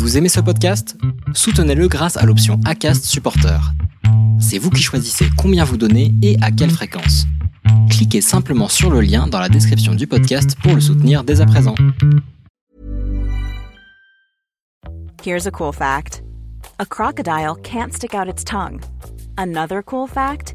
Vous aimez ce podcast? Soutenez-le grâce à l'option ACAST Supporter. C'est vous qui choisissez combien vous donnez et à quelle fréquence. Cliquez simplement sur le lien dans la description du podcast pour le soutenir dès à présent. Here's a cool fact a crocodile can't stick out its tongue. Another cool fact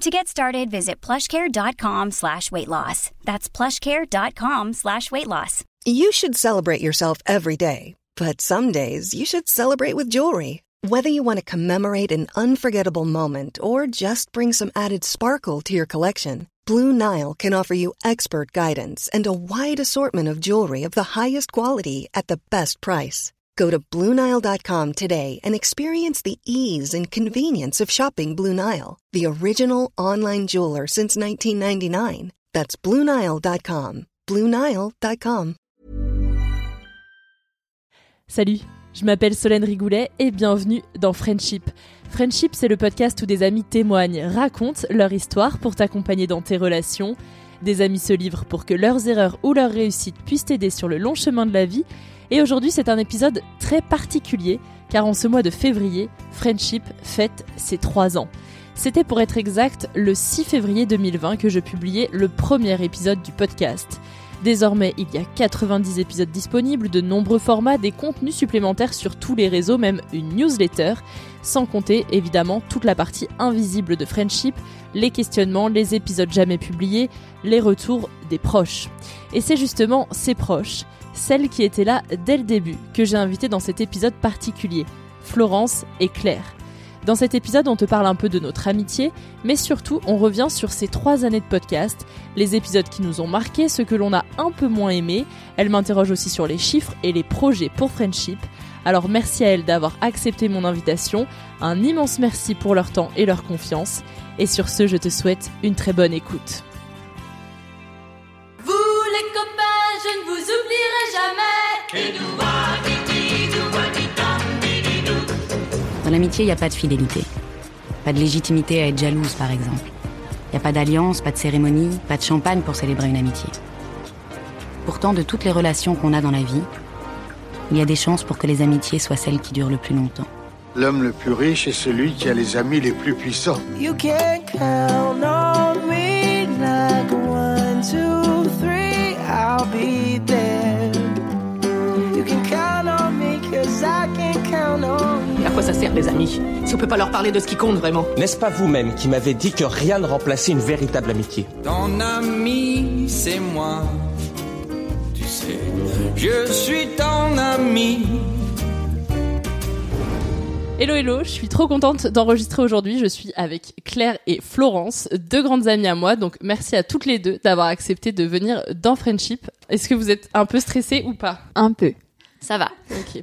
To get started, visit plushcare.com slash weight loss. That's plushcare.com slash weight loss. You should celebrate yourself every day, but some days you should celebrate with jewelry. Whether you want to commemorate an unforgettable moment or just bring some added sparkle to your collection, Blue Nile can offer you expert guidance and a wide assortment of jewelry of the highest quality at the best price. Go to BlueNile.com today and experience the ease and convenience of shopping Blue Nile, the original online jeweler since 1999. That's BlueNile.com. BlueNile.com. Salut, je m'appelle Solène Rigoulet et bienvenue dans Friendship. Friendship, c'est le podcast où des amis témoignent, racontent leur histoire pour t'accompagner dans tes relations. Des amis se livrent pour que leurs erreurs ou leurs réussites puissent t'aider sur le long chemin de la vie. Et aujourd'hui, c'est un épisode très particulier car en ce mois de février, Friendship fête ses 3 ans. C'était pour être exact le 6 février 2020 que je publiais le premier épisode du podcast. Désormais, il y a 90 épisodes disponibles, de nombreux formats, des contenus supplémentaires sur tous les réseaux, même une newsletter, sans compter évidemment toute la partie invisible de Friendship, les questionnements, les épisodes jamais publiés, les retours des proches. Et c'est justement ces proches, celles qui étaient là dès le début, que j'ai invité dans cet épisode particulier, Florence et Claire. Dans cet épisode, on te parle un peu de notre amitié, mais surtout, on revient sur ces trois années de podcast, les épisodes qui nous ont marqués, ceux que l'on a un peu moins aimés. Elle m'interroge aussi sur les chiffres et les projets pour Friendship. Alors merci à elle d'avoir accepté mon invitation, un immense merci pour leur temps et leur confiance, et sur ce, je te souhaite une très bonne écoute. Vous les copains, je ne vous oublierai jamais. Dans l'amitié, il n'y a pas de fidélité. Pas de légitimité à être jalouse, par exemple. Il n'y a pas d'alliance, pas de cérémonie, pas de champagne pour célébrer une amitié. Pourtant, de toutes les relations qu'on a dans la vie, il y a des chances pour que les amitiés soient celles qui durent le plus longtemps. L'homme le plus riche est celui qui a les amis les plus puissants. You can count on me like one, two, three, I'll be there. You can count on me cause I can count on you. À quoi ça sert les amis Si on peut pas leur parler de ce qui compte vraiment? N'est-ce pas vous-même qui m'avez dit que rien ne remplaçait une véritable amitié? Ton ami, c'est moi. Je suis ton ami. Hello hello, je suis trop contente d'enregistrer aujourd'hui. Je suis avec Claire et Florence, deux grandes amies à moi. Donc merci à toutes les deux d'avoir accepté de venir dans Friendship. Est-ce que vous êtes un peu stressées ou pas? Un peu. Ça va. Ok.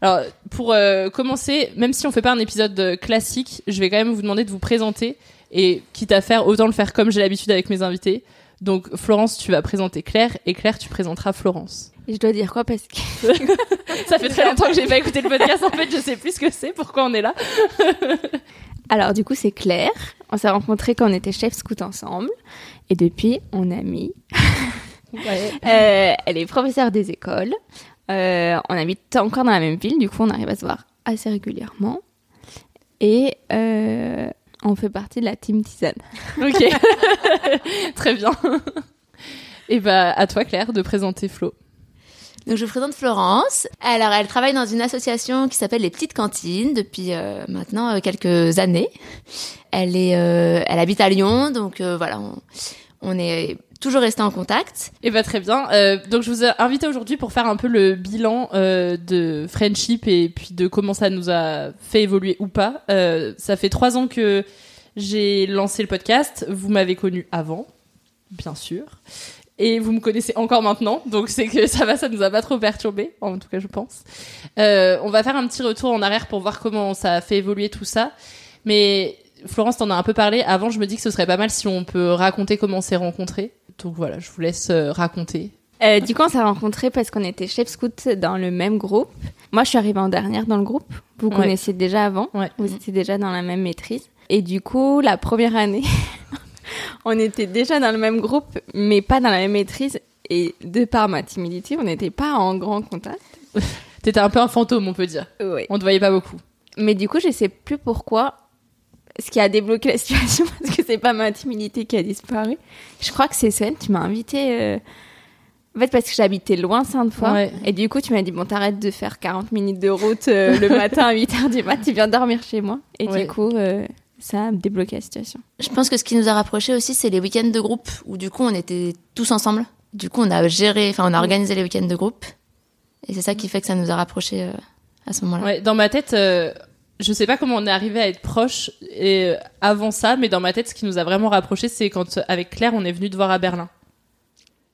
Alors pour euh, commencer, même si on fait pas un épisode euh, classique, je vais quand même vous demander de vous présenter et quitte à faire autant le faire comme j'ai l'habitude avec mes invités. Donc Florence, tu vas présenter Claire et Claire, tu présenteras Florence. Et je dois dire quoi parce que ça fait très longtemps que j'ai pas écouté le podcast. En fait, je sais plus ce que c'est, pourquoi on est là. Alors du coup, c'est Claire. On s'est rencontrés quand on était chef scout ensemble et depuis, on a mis. Ouais. Euh, elle est professeure des écoles. Euh, on habite encore dans la même ville, du coup, on arrive à se voir assez régulièrement. Et euh, on fait partie de la team Tisane. Ok, très bien. Et bah à toi Claire de présenter Flo. Donc je présente Florence. Alors elle travaille dans une association qui s'appelle les Petites Cantines depuis euh, maintenant euh, quelques années. Elle est, euh, elle habite à Lyon, donc euh, voilà, on, on est toujours resté en contact. Et bah très bien. Euh, donc je vous ai invité aujourd'hui pour faire un peu le bilan euh, de Friendship et puis de comment ça nous a fait évoluer ou pas. Euh, ça fait trois ans que j'ai lancé le podcast. Vous m'avez connu avant, bien sûr. Et vous me connaissez encore maintenant, donc c'est que ça va, ça nous a pas trop perturbé, en tout cas je pense. Euh, on va faire un petit retour en arrière pour voir comment ça a fait évoluer tout ça. Mais Florence t'en a un peu parlé. Avant, je me dis que ce serait pas mal si on peut raconter comment on s'est rencontrés. Donc voilà, je vous laisse euh, raconter. Euh, du coup, on s'est rencontrés parce qu'on était chef scout dans le même groupe. Moi, je suis arrivée en dernière dans le groupe. Vous Ouais. connaissiez déjà avant. Ouais. Vous étiez déjà dans la même maîtrise. Et du coup, la première année, on était déjà dans le même groupe, mais pas dans la même maîtrise. Et de par ma timidité, on n'était pas en grand contact. T'étais un peu un fantôme, on peut dire. Oui. On te voyait pas beaucoup. Mais du coup, je sais plus pourquoi. Ce qui a débloqué la situation, parce que c'est pas ma timidité qui a disparu. Je crois que c'est Sven, tu m'as invité. euh, En fait, parce que j'habitais loin Sainte-Foy. Ouais. Et du coup, tu m'as dit, bon, t'arrêtes de faire 40 minutes de route euh, le matin à 8h du mat, tu viens dormir chez moi. Et Ouais. du coup, euh, ça a débloqué la situation. Je pense que ce qui nous a rapprochés aussi, c'est les week-ends de groupe où du coup on était tous ensemble. Du coup, on a géré, enfin, on a organisé les week-ends de groupe. Et c'est ça qui fait que ça nous a rapprochés euh, à ce moment-là. Ouais, dans ma tête, euh, je sais pas comment on est arrivé à être proches et, euh, avant ça, mais dans ma tête, ce qui nous a vraiment rapprochés, c'est quand, avec Claire, on est venu te voir à Berlin.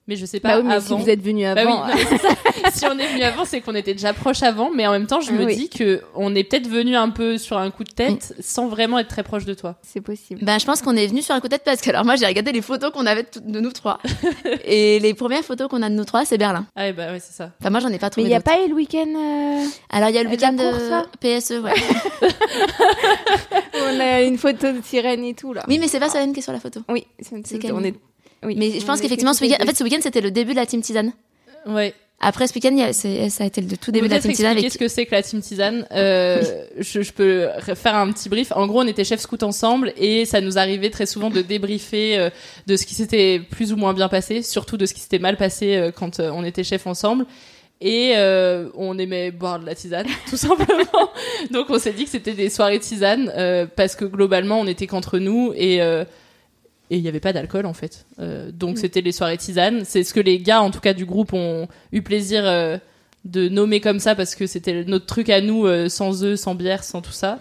Mais je sais pas Bah oui, mais avant. si vous êtes venu Bah oui, avant. non, mais ça. si on est venu avant, c'est qu'on était déjà proches avant, mais en même temps, je me Oui. dis que on est peut-être venu un peu sur un coup de tête sans vraiment être très proche de toi. c'est possible. Ben, je pense qu'on est venu sur un coup de tête parce que alors moi j'ai regardé les photos qu'on avait de, nous trois. et les premières photos qu'on a de nous trois, c'est Berlin. Ah, ouais, bah ouais, c'est ça. Enfin, moi j'en ai pas Mais trouvé. il n'y a pas eu le week-end euh, Alors il y a le week-end de PSE, ouais. où on a une photo de sirène et tout, là. oui, mais c'est pas Solène qui est sur la photo. Oui, c'est on est... oui. Mais je pense qu'effectivement ce week-end, en fait ce week-end c'était le début de la team tisane. Ouais. Après ce week-end, ça a été le tout début de la team tisane expliquer avec ce que c'est que la team tisane. Euh, je, je peux faire un petit brief. En gros, on était chef scout ensemble et ça nous arrivait très souvent de débriefer euh, de ce qui s'était plus ou moins bien passé, surtout de ce qui s'était mal passé euh, quand euh, on était chef ensemble. Et euh, on aimait boire de la tisane, tout simplement. Donc on s'est dit que c'était des soirées tisane euh, parce que globalement on était qu'entre nous et euh, et il n'y avait pas d'alcool en fait. Euh, donc c'était les soirées tisane. C'est ce que les gars, en tout cas du groupe, ont eu plaisir euh, de nommer comme ça parce que c'était notre truc à nous, euh, sans œufs, sans bière, sans tout ça.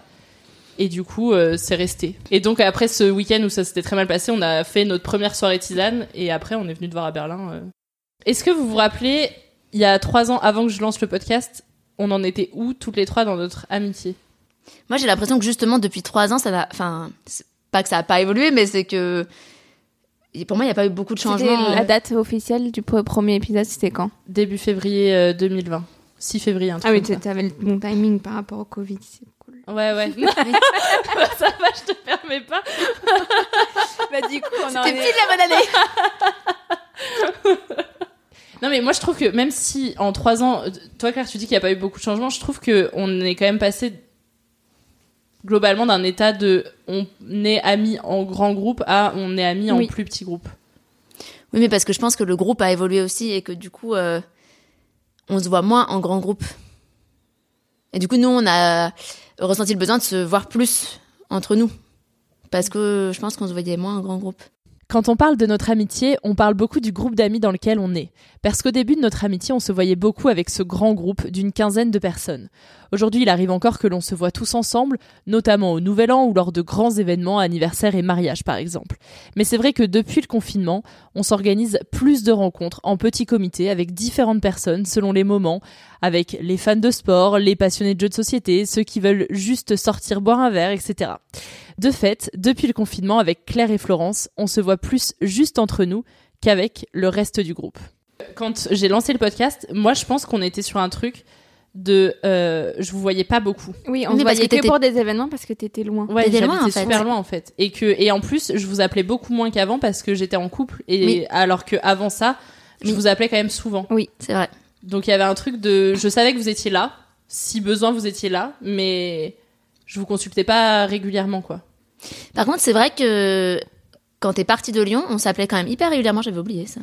Et du coup, c'est resté. Et donc après ce week-end où ça s'était très mal passé, on a fait notre première soirée tisane et après on est venu te voir à Berlin. Est-ce que vous vous rappelez, il y a trois ans avant que je lance le podcast, on en était où toutes les trois dans notre amitié? Moi, j'ai l'impression que justement, depuis trois ans, ça va. Enfin, pas que ça a pas évolué, mais c'est que. Pour moi, il n'y a pas eu beaucoup de changements. la date officielle du pre- premier épisode, c'était quand? Début février euh, 2020. 6 février, un truc Ah oui, ça. t'avais le bon timing par rapport au Covid, c'est cool. Ouais, ouais. ça va, je te permets pas. bah du coup, on C'était pile la bonne année. Non mais moi je trouve que même si en trois ans, euh, toi Claire tu dis qu'il n'y a pas eu beaucoup de changements, je trouve que on est quand même passé globalement d'un état de on est amis en grand groupe à on est amis en plus petit groupe. Oui, mais parce que je pense que le groupe a évolué aussi et que du coup, euh, on se voit moins en grand groupe. Et du coup, nous, on a ressenti le besoin de se voir plus entre nous. Parce que je pense qu'on se voyait moins en grand groupe. Quand on parle de notre amitié, on parle beaucoup du groupe d'amis dans lequel on est. Parce qu'au début de notre amitié, on se voyait beaucoup avec ce grand groupe d'une quinzaine de personnes. Aujourd'hui, il arrive encore que l'on se voit tous ensemble, notamment au Nouvel An ou lors de grands événements, anniversaires et mariages par exemple. Mais c'est vrai que depuis le confinement, on s'organise plus de rencontres en petits comités avec différentes personnes selon les moments, avec les fans de sport, les passionnés de jeux de société, ceux qui veulent juste sortir boire un verre, etc. De fait, depuis le confinement, avec Claire et Florence, on se voit plus juste entre nous qu'avec le reste du groupe. Quand j'ai lancé le podcast, moi je pense qu'on était sur un truc de euh, je vous voyais pas beaucoup. Oui, on Oui, se parce voyait que pour des événements parce que t'étais loin. Ouais, T'étais loin, j'habitais en fait. super loin en fait. Et que et en plus, je vous appelais beaucoup moins qu'avant parce que j'étais en couple et Oui. alors que avant ça, je Oui. vous appelais quand même souvent. Oui, c'est vrai. Donc il y avait un truc de je savais que vous étiez là, si besoin vous étiez là, mais je vous consultais pas régulièrement quoi. Par contre, c'est vrai que quand t'es parti de Lyon, on s'appelait quand même hyper régulièrement. J'avais oublié ça.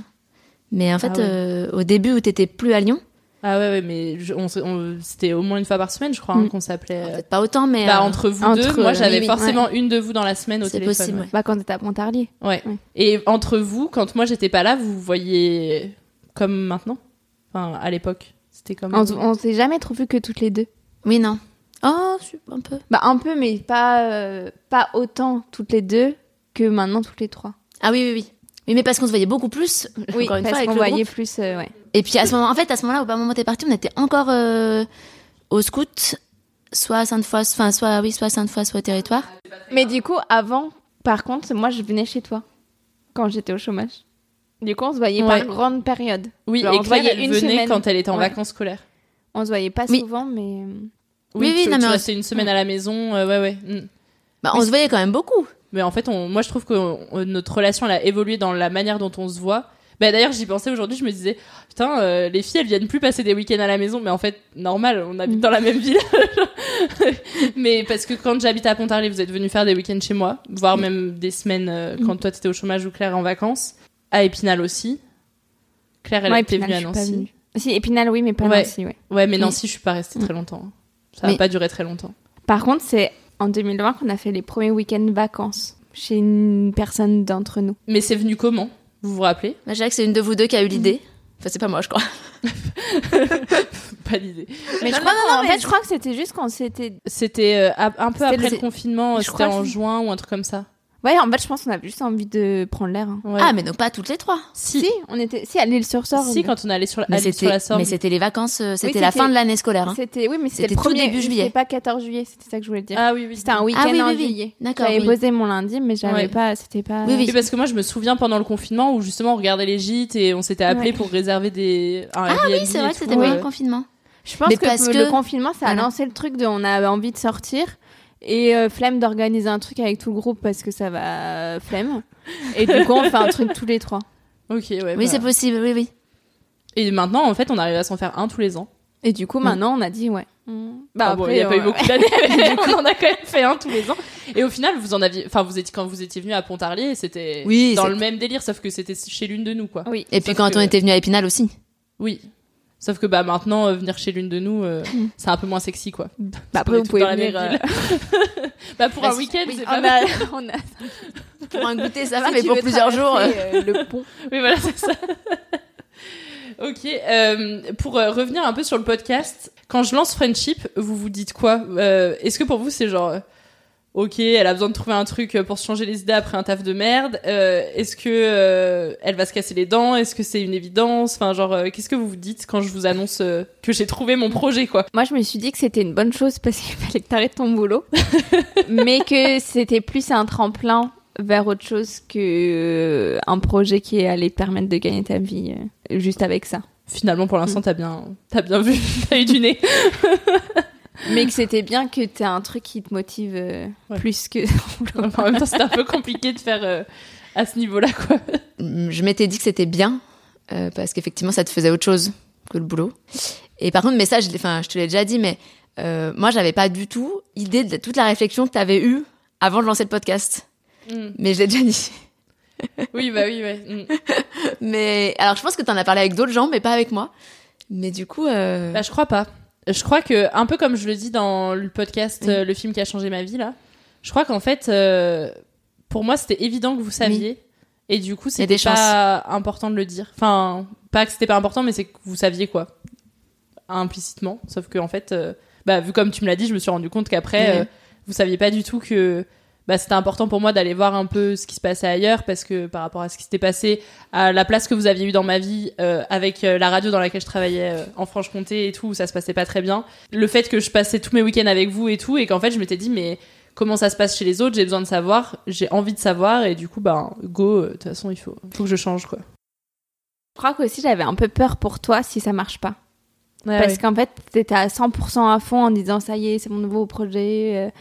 Mais en fait, Ah ouais. euh, au début où t'étais plus à Lyon, Ah ouais, ouais, mais je- on, se- on- c'était au moins une fois par semaine, je crois, hein, Mm. qu'on s'appelait. euh, Peut-être pas autant, mais. Bah, euh, entre vous entre- deux, moi j'avais oui, forcément une de vous dans la semaine au C'est téléphone. possible, ouais. ouais. Bah, quand t'étais à Pontarlier. Ouais. Ouais. Et entre vous, quand moi j'étais pas là, vous voyez comme maintenant? Enfin, à l'époque, c'était comme. On, on s'est jamais trop vu que toutes les deux. Oui, non. Oh, je- un peu. Bah, un peu, mais pas, euh, pas autant toutes les deux que maintenant toutes les trois. Ah oui, oui, oui. Oui, mais parce qu'on se voyait beaucoup plus. Oui, encore une parce fois, avec qu'on le voyait groupe. plus, euh, ouais. Et puis à ce moment, en fait, à ce moment-là, au moment où t'es parti, on était encore euh, au scout, soit à Sainte-Foy, enfin, soit, oui, soit à Sainte-Foy, soit au territoire. Mais du coup, avant, par contre, moi, je venais chez toi quand j'étais au chômage. Du coup, on se voyait Ouais. par grande période. Oui, Genre, et on se Claire, voyait elle une venait semaine. quand elle était en Ouais. vacances scolaires. On se voyait pas Oui. souvent, mais. Oui, Oui, tu, non, tu mais on- restais une semaine à la maison, euh, ouais, ouais. mm. Bah, on se voyait quand même beaucoup. Mais en fait, on, moi je trouve que on- notre relation elle a évolué dans la manière dont on se voit. Bah, D'ailleurs, j'y pensais aujourd'hui, je me disais, putain, euh, les filles elles viennent plus passer des week-ends à la maison, mais en fait, normal, on habite Mm. dans la même ville. mais parce que quand j'habitais à Pontarlier, vous êtes venu faire des week-ends chez moi, voire même des semaines euh, Mm. quand toi t'étais au chômage ou Claire en vacances. À Épinal aussi. Claire, elle Ouais, était Épinal, venue à Nancy. Si, Épinal, oui, mais pas Ouais. Nancy, ouais. Ouais, mais. Nancy, je suis pas restée très longtemps. Ça n'a pas duré très longtemps. Par contre, c'est en 2020 qu'on a fait les premiers week-ends vacances chez une personne d'entre nous. Mais c'est venu comment? Vous vous rappelez? Bah, je dirais que c'est une de vous deux qui a eu l'idée. Enfin, c'est pas moi, je crois. Pas d'idée. Mais je Non, crois, non, non, mais fait, je- je crois que c'était juste quand c'était. C'était euh, un peu après le- le confinement, je c'était en que- juin ou un truc comme ça. Ouais, en fait, je pense qu'on avait juste envie de prendre l'air. hein. Ouais. Ah, mais donc pas toutes les trois. si, Si, on était. Si, à l'île sur Sorgue. si, quand on allait sur, Mais allait sur la Sorgue. mais c'était les vacances, euh, c'était Oui, la fin de l'année scolaire. hein. C'était oui, mais c'était C'était le tout premier début juillet. C'était pas 14 juillet, c'était ça que je voulais dire. Ah oui, oui. C'était un week-end Ah oui, en oui, oui. juillet. D'accord, J'avais oui. posé mon lundi, mais j'avais Ouais. pas. C'était pas. Oui, oui. Parce que moi, je me souviens pendant le confinement où justement on regardait les gîtes et on s'était appelé Ouais. pour réserver des. Un Ah Airbnb oui, c'est vrai que c'était pendant le confinement. Je pense que, parce le confinement, ça a lancé le truc de on avait envie de sortir et euh, flemme d'organiser un truc avec tout le groupe parce que ça va euh, flemme. Et du coup, on fait un truc tous les trois. Ok, ouais. Oui, c'est possible, oui, oui. Et maintenant, en fait, on arrive à s'en faire un tous les ans. Et du coup, maintenant, on a dit ouais. Bah Enfin, bon, il n'y a pas eu euh, beaucoup d'années, mais on en a quand même fait un tous les ans. Et au final, vous en aviez, enfin, vous étiez quand vous étiez venu à Pontarlier, c'était Oui, dans le même délire, sauf que c'était chez l'une de nous, quoi. Oui. Et puis quand que- on était venu à Épinal aussi. Oui. Sauf que bah maintenant euh, venir chez l'une de nous, euh, c'est un peu moins sexy, quoi. Bah après, vous pouvez venir. euh, bah pour Bah, un si- week-end, oui, c'est on pas mal. a, on a Pour un goûter, ça va, si mais pour plusieurs jours. euh, le pont. Oui, voilà, c'est ça. ok. euh, pour euh, revenir un peu sur le podcast, quand je lance Friendship, vous vous dites quoi Euh, Est-ce que pour vous, c'est genre. Euh, Ok, elle a besoin de trouver un truc pour se changer les idées après un taf de merde. Euh, Est-ce que euh, elle va se casser les dents? Est-ce que c'est une évidence? Enfin, genre, euh, qu'est-ce que vous vous dites quand je vous annonce euh, que j'ai trouvé mon projet, quoi? Moi, je me suis dit que c'était une bonne chose parce qu'il fallait que t'arrêtes ton boulot, mais que c'était plus un tremplin vers autre chose que euh, un projet qui allait te permettre de gagner ta vie euh, juste avec ça. Finalement, pour l'instant, t'as bien, t'as bien vu, t'as eu du nez. Mais que c'était bien que t'aies un truc qui te motive euh, Ouais. plus que. en même temps, c'était un peu compliqué de faire euh, à ce niveau-là, quoi. je m'étais dit que c'était bien euh, parce qu'effectivement ça te faisait autre chose que le boulot. Et par contre, mais ça, je, je te l'ai déjà dit, mais euh, moi, j'avais pas du tout idée de toute la réflexion que tu avais eue avant de lancer le podcast. Mm. Mais je l'ai déjà dit. Oui, bah oui, ouais. Mm. Mais alors, je pense que tu en as parlé avec d'autres gens, mais pas avec moi. Mais du coup, euh, Bah, je crois pas. Je crois que, un peu comme je le dis dans le podcast, Oui. euh, le film qui a changé ma vie, là, je crois qu'en fait, euh, pour moi, c'était évident que vous saviez. Et du coup, c'était pas important de le dire. Enfin, pas que c'était pas important, mais c'est que vous saviez quoi. Implicitement. Sauf que, en fait, euh, bah, vu comme tu me l'as dit, je me suis rendu compte qu'après, euh, vous saviez pas du tout que bah, c'était important pour moi d'aller voir un peu ce qui se passait ailleurs parce que par rapport à ce qui s'était passé, à la place que vous aviez eue dans ma vie euh, avec euh, la radio dans laquelle je travaillais euh, en Franche-Comté et tout, où ça se passait pas très bien, le fait que je passais tous mes week-ends avec vous et tout, et qu'en fait je m'étais dit mais comment ça se passe chez les autres, j'ai besoin de savoir, j'ai envie de savoir, et du coup bah go, de toute façon il faut, faut que je change quoi. Je crois qu'aussi j'avais un peu peur pour toi si ça marche pas. Ouais, Parce qu'en fait, t'étais à 100% à fond en disant ça y est, c'est mon nouveau projet.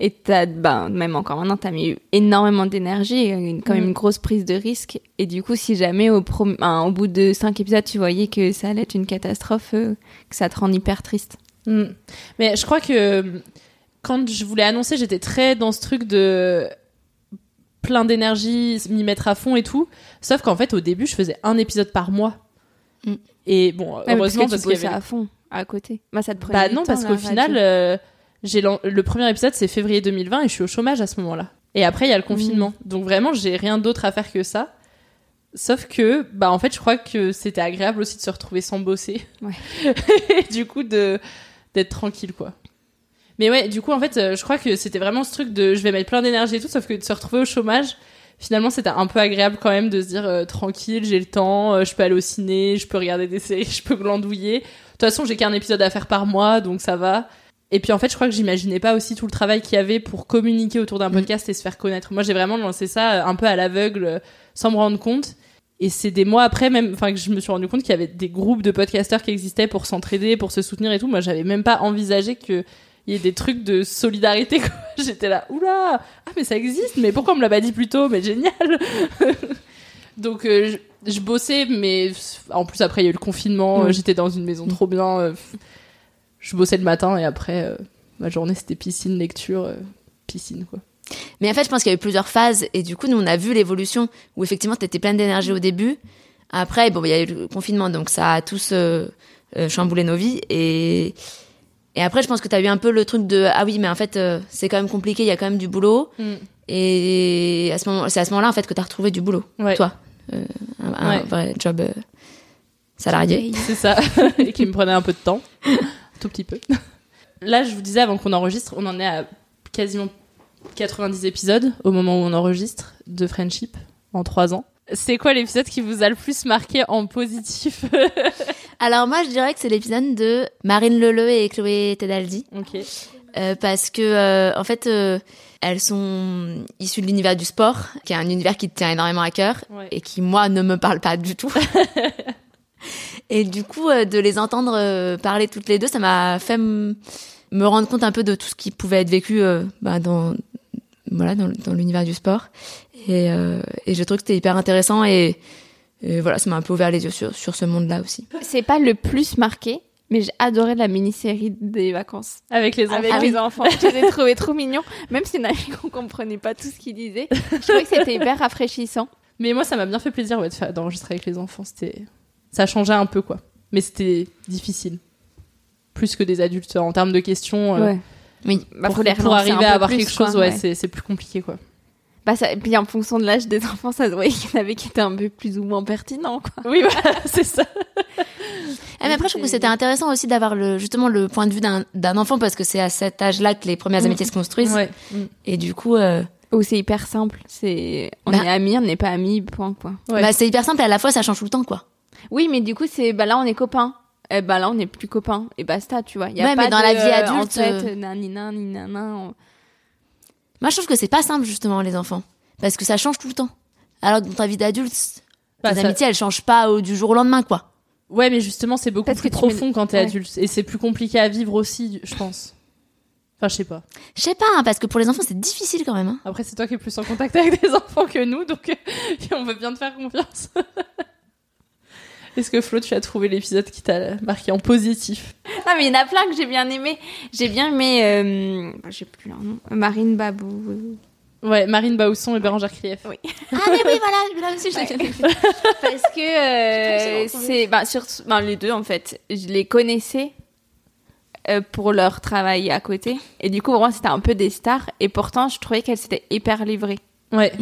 Et t'as, ben, même encore maintenant, t'as mis énormément d'énergie, quand même Mm. une grosse prise de risque. Et du coup, si jamais au, prom- hein, au bout de 5 épisodes, tu voyais que ça allait être une catastrophe, euh, que ça te rend hyper triste. Mm. Mais je crois que euh, quand je voulais annoncer, j'étais très dans ce truc de plein d'énergie, m'y mettre à fond et tout. Sauf qu'en fait, au début, je faisais un épisode par mois. Et bon, Ouais, heureusement parce parce que qu'il tu y avait à fond à côté. Moi, ça te prenait Bah non, temps, parce qu'au final, euh, j'ai le premier épisode c'est février 2020 et je suis au chômage à ce moment-là. Et après il y a le confinement, donc vraiment j'ai rien d'autre à faire que ça. Sauf que, bah en fait, je crois que c'était agréable aussi de se retrouver sans bosser. Ouais. et du coup de d'être tranquille quoi. Mais ouais, du coup en fait, euh, je crois que c'était vraiment ce truc de je vais mettre plein d'énergie et tout, sauf que de se retrouver au chômage, finalement c'était un peu agréable quand même de se dire euh, tranquille, j'ai le temps, euh, je peux aller au ciné, je peux regarder des séries, je peux glandouiller. De toute façon, j'ai qu'un épisode à faire par mois, donc ça va. Et puis en fait, je crois que j'imaginais pas aussi tout le travail qu'il y avait pour communiquer autour d'un podcast et se faire connaître. Moi, j'ai vraiment lancé ça euh, un peu à l'aveugle, euh, sans me rendre compte. Et c'est des mois après même, enfin que je me suis rendu compte qu'il y avait des groupes de podcasteurs qui existaient pour s'entraider, pour se soutenir et tout. Moi, j'avais même pas envisagé que il y ait des trucs de solidarité. J'étais là, oula, ah mais ça existe, mais pourquoi on me l'a pas dit plus tôt? Mais génial. Donc euh, je, je bossais, mais en plus après il y a eu le confinement. Mm. J'étais dans une maison trop bien. euh, je bossais le matin et après euh, ma journée c'était piscine, lecture, euh, piscine quoi. Mais en fait, je pense qu'il y a eu plusieurs phases et du coup, nous, on a vu l'évolution où effectivement, t'étais pleine d'énergie au début. Après, bon, il y a eu le confinement, donc ça a tous euh, euh, chamboulé nos vies. Et, et après, je pense que t'as eu un peu le truc de ah oui, mais en fait, euh, c'est quand même compliqué, il y a quand même du boulot. Mm. Et à ce moment, c'est à ce moment-là en fait que t'as retrouvé du boulot, Ouais. toi, Euh, un, un Ouais. vrai job euh, salarié. C'est ça, et qui me prenait un peu de temps, tout petit peu. Là, je vous disais avant qu'on enregistre, on en est à quasiment 90 épisodes au moment où on enregistre de Friendship en 3 ans. C'est quoi l'épisode qui vous a le plus marqué en positif Alors moi, je dirais que c'est l'épisode de Marine Leleu et Chloé Tedaldi. Ok. Euh, parce que euh, en fait euh, elles sont issues de l'univers du sport qui est un univers qui te tient énormément à cœur Ouais. et qui moi ne me parle pas du tout et du coup euh, de les entendre euh, parler toutes les deux ça m'a fait m- me rendre compte un peu de tout ce qui pouvait être vécu euh, bah, dans voilà dans, dans l'univers du sport et, euh, et je trouve que c'était hyper intéressant et, et voilà ça m'a un peu ouvert les yeux sur, sur ce monde là aussi C'est pas le plus marqué, mais j'ai adoré la mini-série des vacances. Avec les enfants. Avec Ah les oui. enfants. Je les ai trouvés trop mignons. Même si on comprenait pas tout ce qu'ils disaient. Je trouvais que c'était hyper rafraîchissant. Mais moi, ça m'a bien fait plaisir ouais, de faire- d'enregistrer avec les enfants. C'était, ça changeait un peu quoi. Mais c'était difficile, plus que des adultes en termes de questions. euh, Ouais. oui Bah, pour, arriver à avoir plus, quelque chose, quoi, ouais, ouais. c'est plus compliqué quoi. Bah, ça, et puis en fonction de l'âge des enfants, ça se voyait qu'il y en avait qui étaient un peu plus ou moins pertinents, quoi. Oui, voilà, c'est ça. Ah, mais après, je trouve que c'était intéressant aussi d'avoir le, justement le point de vue d'un enfant parce que c'est à cet âge-là que les premières Mm. amitiés se construisent. Ouais. Et du coup, euh, Ou c'est hyper simple. C'est, on Bah. est amis, on n'est pas amis, point, quoi. Ouais. bah, c'est hyper simple et à la fois ça change tout le temps, quoi. Oui, mais du coup, c'est, bah là, on est copains. Eh bah là, on n'est plus copains. Et basta, tu vois. Y a Ouais, pas mais dans de, la vie euh, adulte, En tête, euh, nanina, on- Moi, je trouve que c'est pas simple, justement, les enfants. Parce que ça change tout le temps. Alors, dans ta vie d'adulte, Bah, tes ça- amitiés, elles changent pas au- du jour au lendemain, quoi. Ouais, mais justement, c'est beaucoup plus profond quand t'es Ouais. adulte. Et c'est plus compliqué à vivre aussi, je pense. Enfin, je sais pas. Je sais pas, hein, parce que pour les enfants, c'est difficile quand même. hein. Après, c'est toi qui es plus en contact avec des enfants que nous, donc on veut bien te faire confiance. Est-ce que Flo, tu as trouvé l'épisode qui t'a marqué en positif Ah, mais il y en a plein que j'ai bien aimé. J'ai bien aimé, euh, bah, j'ai plus leur nom. Marine Babou. Ouais, Marine Bausson et Bérangère Krief. Oui. Ah, mais oui, voilà, là aussi, je l'ai Parce que euh, c'est bah, sur, ben, les deux en fait, je les connaissais euh, pour leur travail à côté et du coup vraiment c'était un peu des stars et pourtant je trouvais qu'elles s'étaient hyper livrées. Ouais.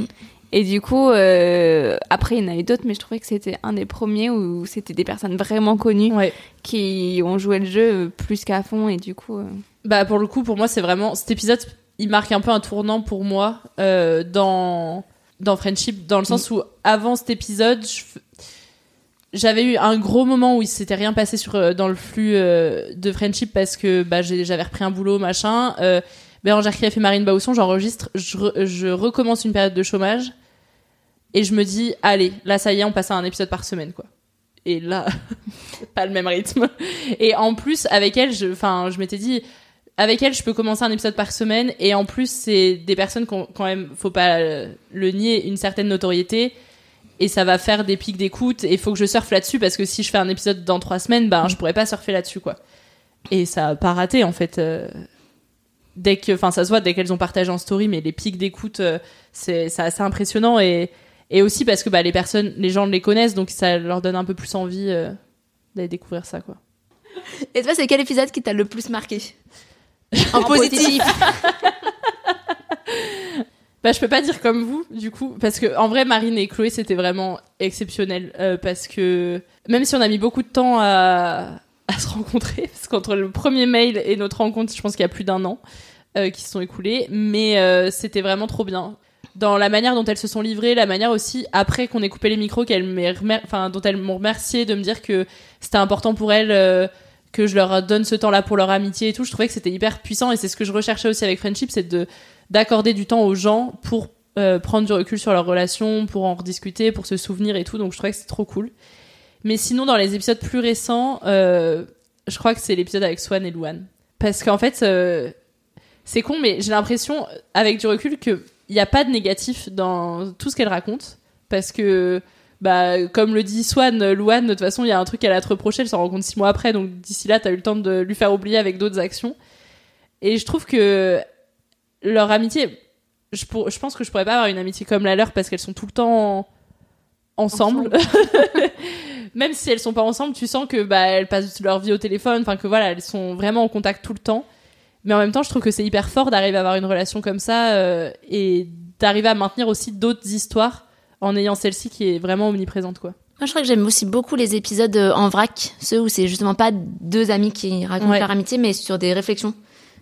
Et du coup euh, après il y en a eu d'autres mais je trouvais que c'était un des premiers où c'était des personnes vraiment connues Ouais. qui ont joué le jeu plus qu'à fond et du coup euh, Bah pour le coup, pour moi, c'est vraiment cet épisode. Il marque un peu un tournant pour moi euh, dans dans Friendship, dans le sens où avant cet épisode, je j'avais eu un gros moment où il s'était rien passé sur dans le flux euh, de Friendship parce que bah j'avais repris un boulot machin. Euh, Bérangère Krief et Marine Bausson, j'enregistre, je, re- je recommence une période de chômage et je me dis allez, là ça y est, on passe à un épisode par semaine quoi. Et là, pas le même rythme. Et en plus, avec elle, je, enfin, je m'étais dit, avec elle, je peux commencer un épisode par semaine. Et en plus, c'est des personnes qui ont quand même, faut pas le nier, une certaine notoriété. Et ça va faire des pics d'écoute. Et faut que je surfe là-dessus parce que si je fais un épisode dans trois semaines, ben, je pourrais pas surfer là-dessus, quoi. Et ça a pas raté, en fait. euh, dès que, enfin, ça se voit dès qu'elles ont partagé en story, mais les pics d'écoute, euh, c'est assez impressionnant. Et, et aussi parce que, bah, les personnes, les gens les connaissent, donc ça leur donne un peu plus envie, euh, d'aller découvrir ça, quoi. Et toi, c'est quel épisode qui t'a le plus marqué? En, positif. Bah, je peux pas dire comme vous, du coup, parce que en vrai, Marine et Chloé, c'était vraiment exceptionnel, euh, parce que même si on a mis beaucoup de temps à, à se rencontrer, parce qu'entre le premier mail et notre rencontre, je pense qu'il y a plus d'un an euh, qui se sont écoulés, mais c'était vraiment trop bien. Dans la manière dont elles se sont livrées, la manière aussi après qu'on ait coupé les micros, qu'elles dont elles m'ont remercié de me dire que c'était important pour elles euh, que je leur donne ce temps-là pour leur amitié et tout. Je trouvais que c'était hyper puissant et c'est ce que je recherchais aussi avec Friendship, c'est de d'accorder du temps aux gens pour euh, prendre du recul sur leurs relations, pour en rediscuter, pour se souvenir et tout. Donc je trouvais que c'est trop cool. Mais sinon, dans les épisodes plus récents, euh, je crois que c'est l'épisode avec Swan et Luan. Parce qu'en fait, c'est con, mais j'ai l'impression, avec du recul, qu'il n'y a pas de négatif dans tout ce qu'elle raconte. Parce que, bah, comme le dit Swan, Luan, de toute façon, il y a un truc qu'elle a à te reprocher, elle s'en rend compte six mois après, donc d'ici là, t'as eu le temps de lui faire oublier avec d'autres actions. Et je trouve que leur amitié, je, pour- je pense que je pourrais pas avoir une amitié comme la leur parce qu'elles sont tout le temps ensemble. Même si elles sont pas ensemble, tu sens que bah elles passent leur vie au téléphone, enfin que voilà, elles sont vraiment en contact tout le temps. Mais en même temps, je trouve que c'est hyper fort d'arriver à avoir une relation comme ça euh, et d'arriver à maintenir aussi d'autres histoires en ayant celle-ci qui est vraiment omniprésente quoi. Moi, je crois que j'aime aussi beaucoup les épisodes euh, en vrac, ceux où c'est justement pas deux amis qui racontent Ouais. leur amitié, mais sur des réflexions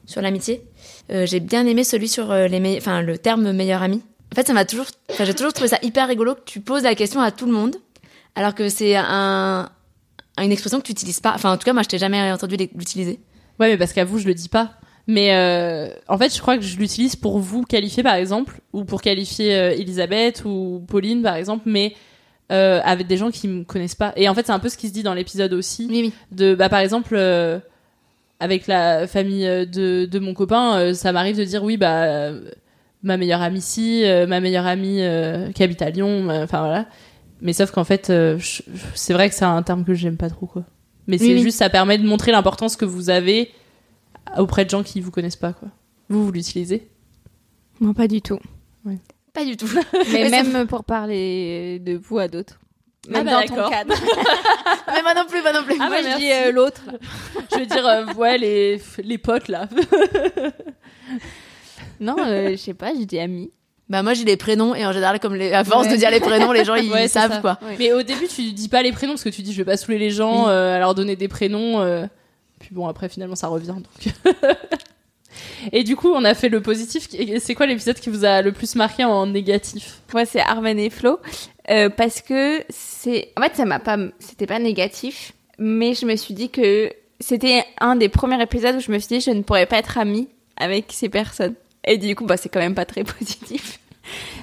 sur l'amitié. Euh, j'ai bien aimé celui sur les me- enfin le terme meilleur ami. En fait, ça m'a toujours, enfin, j'ai toujours trouvé ça hyper rigolo que tu poses la question à tout le monde, alors que c'est un une expression que tu utilises pas. Enfin, en tout cas, moi, je t'ai jamais entendu l'utiliser. Ouais, mais parce qu'à vous, je le dis pas. Mais euh, en fait, je crois que je l'utilise pour vous qualifier, par exemple, ou pour qualifier euh, Elisabeth ou Pauline, par exemple, mais euh, avec des gens qui me connaissent pas. Et en fait, c'est un peu ce qui se dit dans l'épisode aussi. De, bah, par exemple, avec la famille de, de mon copain, ça m'arrive de dire oui, bah, ma meilleure amie ici, ma meilleure amie qui habite à Lyon, enfin voilà. Mais sauf qu'en fait, c'est vrai que c'est un terme que j'aime pas trop, quoi. Mais Oui, c'est oui. juste, ça permet de montrer l'importance que vous avez auprès de gens qui vous connaissent pas, quoi. Vous, vous l'utilisez? Moi, pas du tout. Pas du tout. Mais Mais ça- même pour parler de vous à d'autres. Ah Même bah dans ton cadre. mais moi non plus, moi non plus. Ah Moi, bah je dis euh, l'autre. Je veux dire, euh, ouais, les, les potes, là. Non, euh, je sais pas, je dis ami. Bah moi j'ai les prénoms et en général comme les, à force Ouais. de dire les prénoms, les gens ils Ouais, savent ça. quoi. Mais au début, tu dis pas les prénoms parce que tu dis je vais pas saouler les gens Oui. euh, à leur donner des prénoms. euh, Puis bon, après, finalement, ça revient. Donc. Et du coup, on a fait le positif. C'est quoi l'épisode qui vous a le plus marqué en négatif? Moi, c'est Arwen et Flo. euh, parce que c'est. En fait, ça m'a pas. C'était pas négatif. Mais je me suis dit que c'était un des premiers épisodes où je me suis dit je ne pourrais pas être amie avec ces personnes. Et du coup, bah, c'est quand même pas très positif.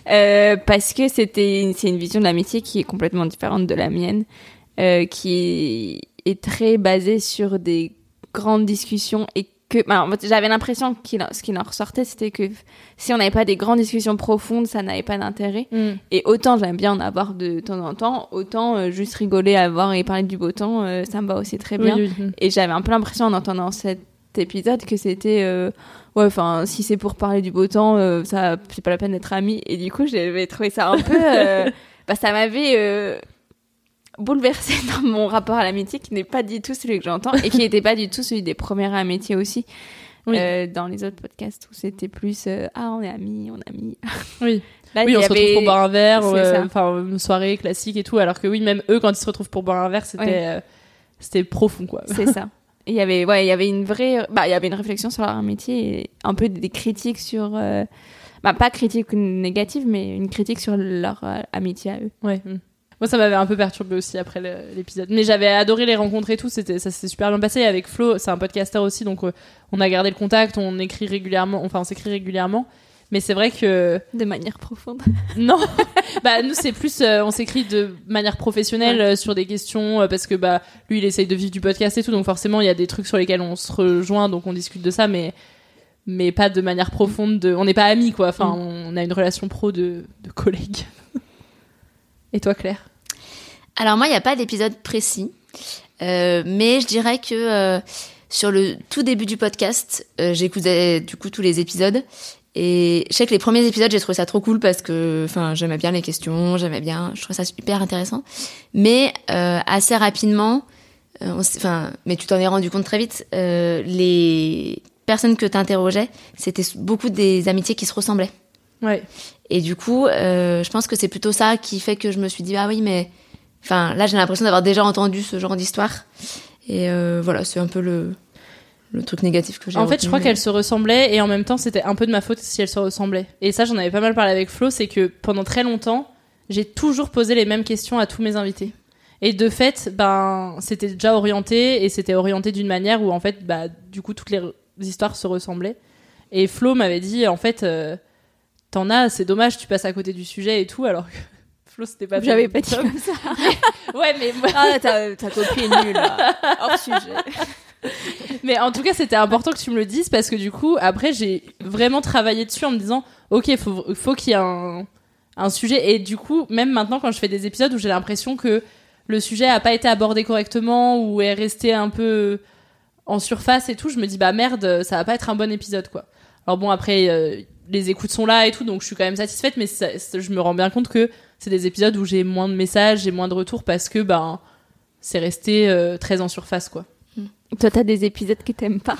Euh, parce que c'était c'est une vision de l'amitié qui est complètement différente de la mienne, euh, qui est très basée sur des grandes discussions et que bah, en fait, j'avais l'impression qu'il ce qui en ressortait c'était que si on n'avait pas des grandes discussions profondes ça n'avait pas d'intérêt. Et autant j'aime bien en avoir de temps en temps autant euh, juste rigoler avoir et parler du beau temps euh, ça me va aussi très bien. Oui, oui, oui. et j'avais un peu l'impression en entendant cet épisode que c'était euh, ouais enfin si c'est pour parler du beau temps ça c'est pas la peine d'être amis et du coup j'avais trouvé ça un peu bah ça m'avait bouleversé dans mon rapport à l'amitié qui n'est pas du tout celui que j'entends et qui n'était pas du tout celui des premières amitiés aussi Oui. euh, dans les autres podcasts où c'était plus euh, ah on est amis on est amis Oui. Là, oui, on se retrouve pour boire un verre, euh, enfin une soirée classique et tout, alors que oui, même eux, quand ils se retrouvent pour boire un verre, c'était c'était profond, quoi. C'est ça. Il y avait, ouais, il y avait une vraie, bah, il y avait une réflexion sur leur amitié et un peu des critiques sur, bah, pas critique négative, mais une critique sur leur amitié à eux. Ouais. mm. Moi, ça m'avait un peu perturbé aussi après l'épisode. Mais j'avais adoré les rencontrer et tout. C'était, ça s'est super bien passé. Et avec Flo, c'est un podcaster aussi, donc euh, on a gardé le contact, on écrit régulièrement, enfin, on s'écrit régulièrement. Mais c'est vrai que. De manière profonde. Non Bah, nous, c'est plus. euh, on s'écrit de manière professionnelle euh, sur des questions, euh, parce que, bah, lui, il essaye de vivre du podcast et tout, donc forcément, il y a des trucs sur lesquels on se rejoint, donc on discute de ça, mais. Mais pas de manière profonde. De... On n'est pas amis, quoi. Enfin, on a une relation pro de, de collègues. et toi, Claire? Alors moi, il n'y a pas d'épisode précis, Euh, mais je dirais que euh, sur le tout début du podcast, euh, j'écoutais du coup tous les épisodes. Et je sais que les premiers épisodes, j'ai trouvé ça trop cool parce que, enfin, j'aimais bien les questions, j'aimais bien, je trouvais ça super intéressant. Mais euh, assez rapidement, enfin, mais tu t'en es rendu compte très vite. les personnes que tu interrogeais, c'était beaucoup des amitiés qui se ressemblaient. Ouais. Et du coup, je pense que c'est plutôt ça qui fait que je me suis dit ah oui, mais enfin là j'ai l'impression d'avoir déjà entendu ce genre d'histoire. Et euh, voilà, c'est un peu le le truc négatif que j'ai. En fait, je crois qu'elles se ressemblaient et en même temps, c'était un peu de ma faute si elles se ressemblaient. Et ça, j'en avais pas mal parlé avec Flo, c'est que pendant très longtemps, j'ai toujours posé les mêmes questions à tous mes invités. Et de fait, ben, c'était déjà orienté et c'était orienté d'une manière où en fait, bah, du coup, toutes les re- histoires se ressemblaient. Et Flo m'avait dit, en fait, euh, t'en as, c'est dommage, tu passes à côté du sujet et tout, alors que Flo, c'était pas. J'avais pas dit comme ça. ouais, mais Ah, ta, ta copie est nulle, là. Hors sujet. Mais en tout cas, c'était important que tu me le dises parce que du coup, après, j'ai vraiment travaillé dessus en me disant, ok, faut, faut qu'il y ait un, un sujet. Et du coup, même maintenant, quand je fais des épisodes où j'ai l'impression que le sujet a pas été abordé correctement ou est resté un peu en surface et tout, je me dis, bah merde, ça va pas être un bon épisode, quoi. Alors bon, après, euh, les écoutes sont là et tout, donc je suis quand même satisfaite, mais ça- ça- je me rends bien compte que c'est des épisodes où j'ai moins de messages, j'ai moins de retours parce que, ben, c'est resté euh, très en surface, quoi. Toi, t'as des épisodes que t'aimes pas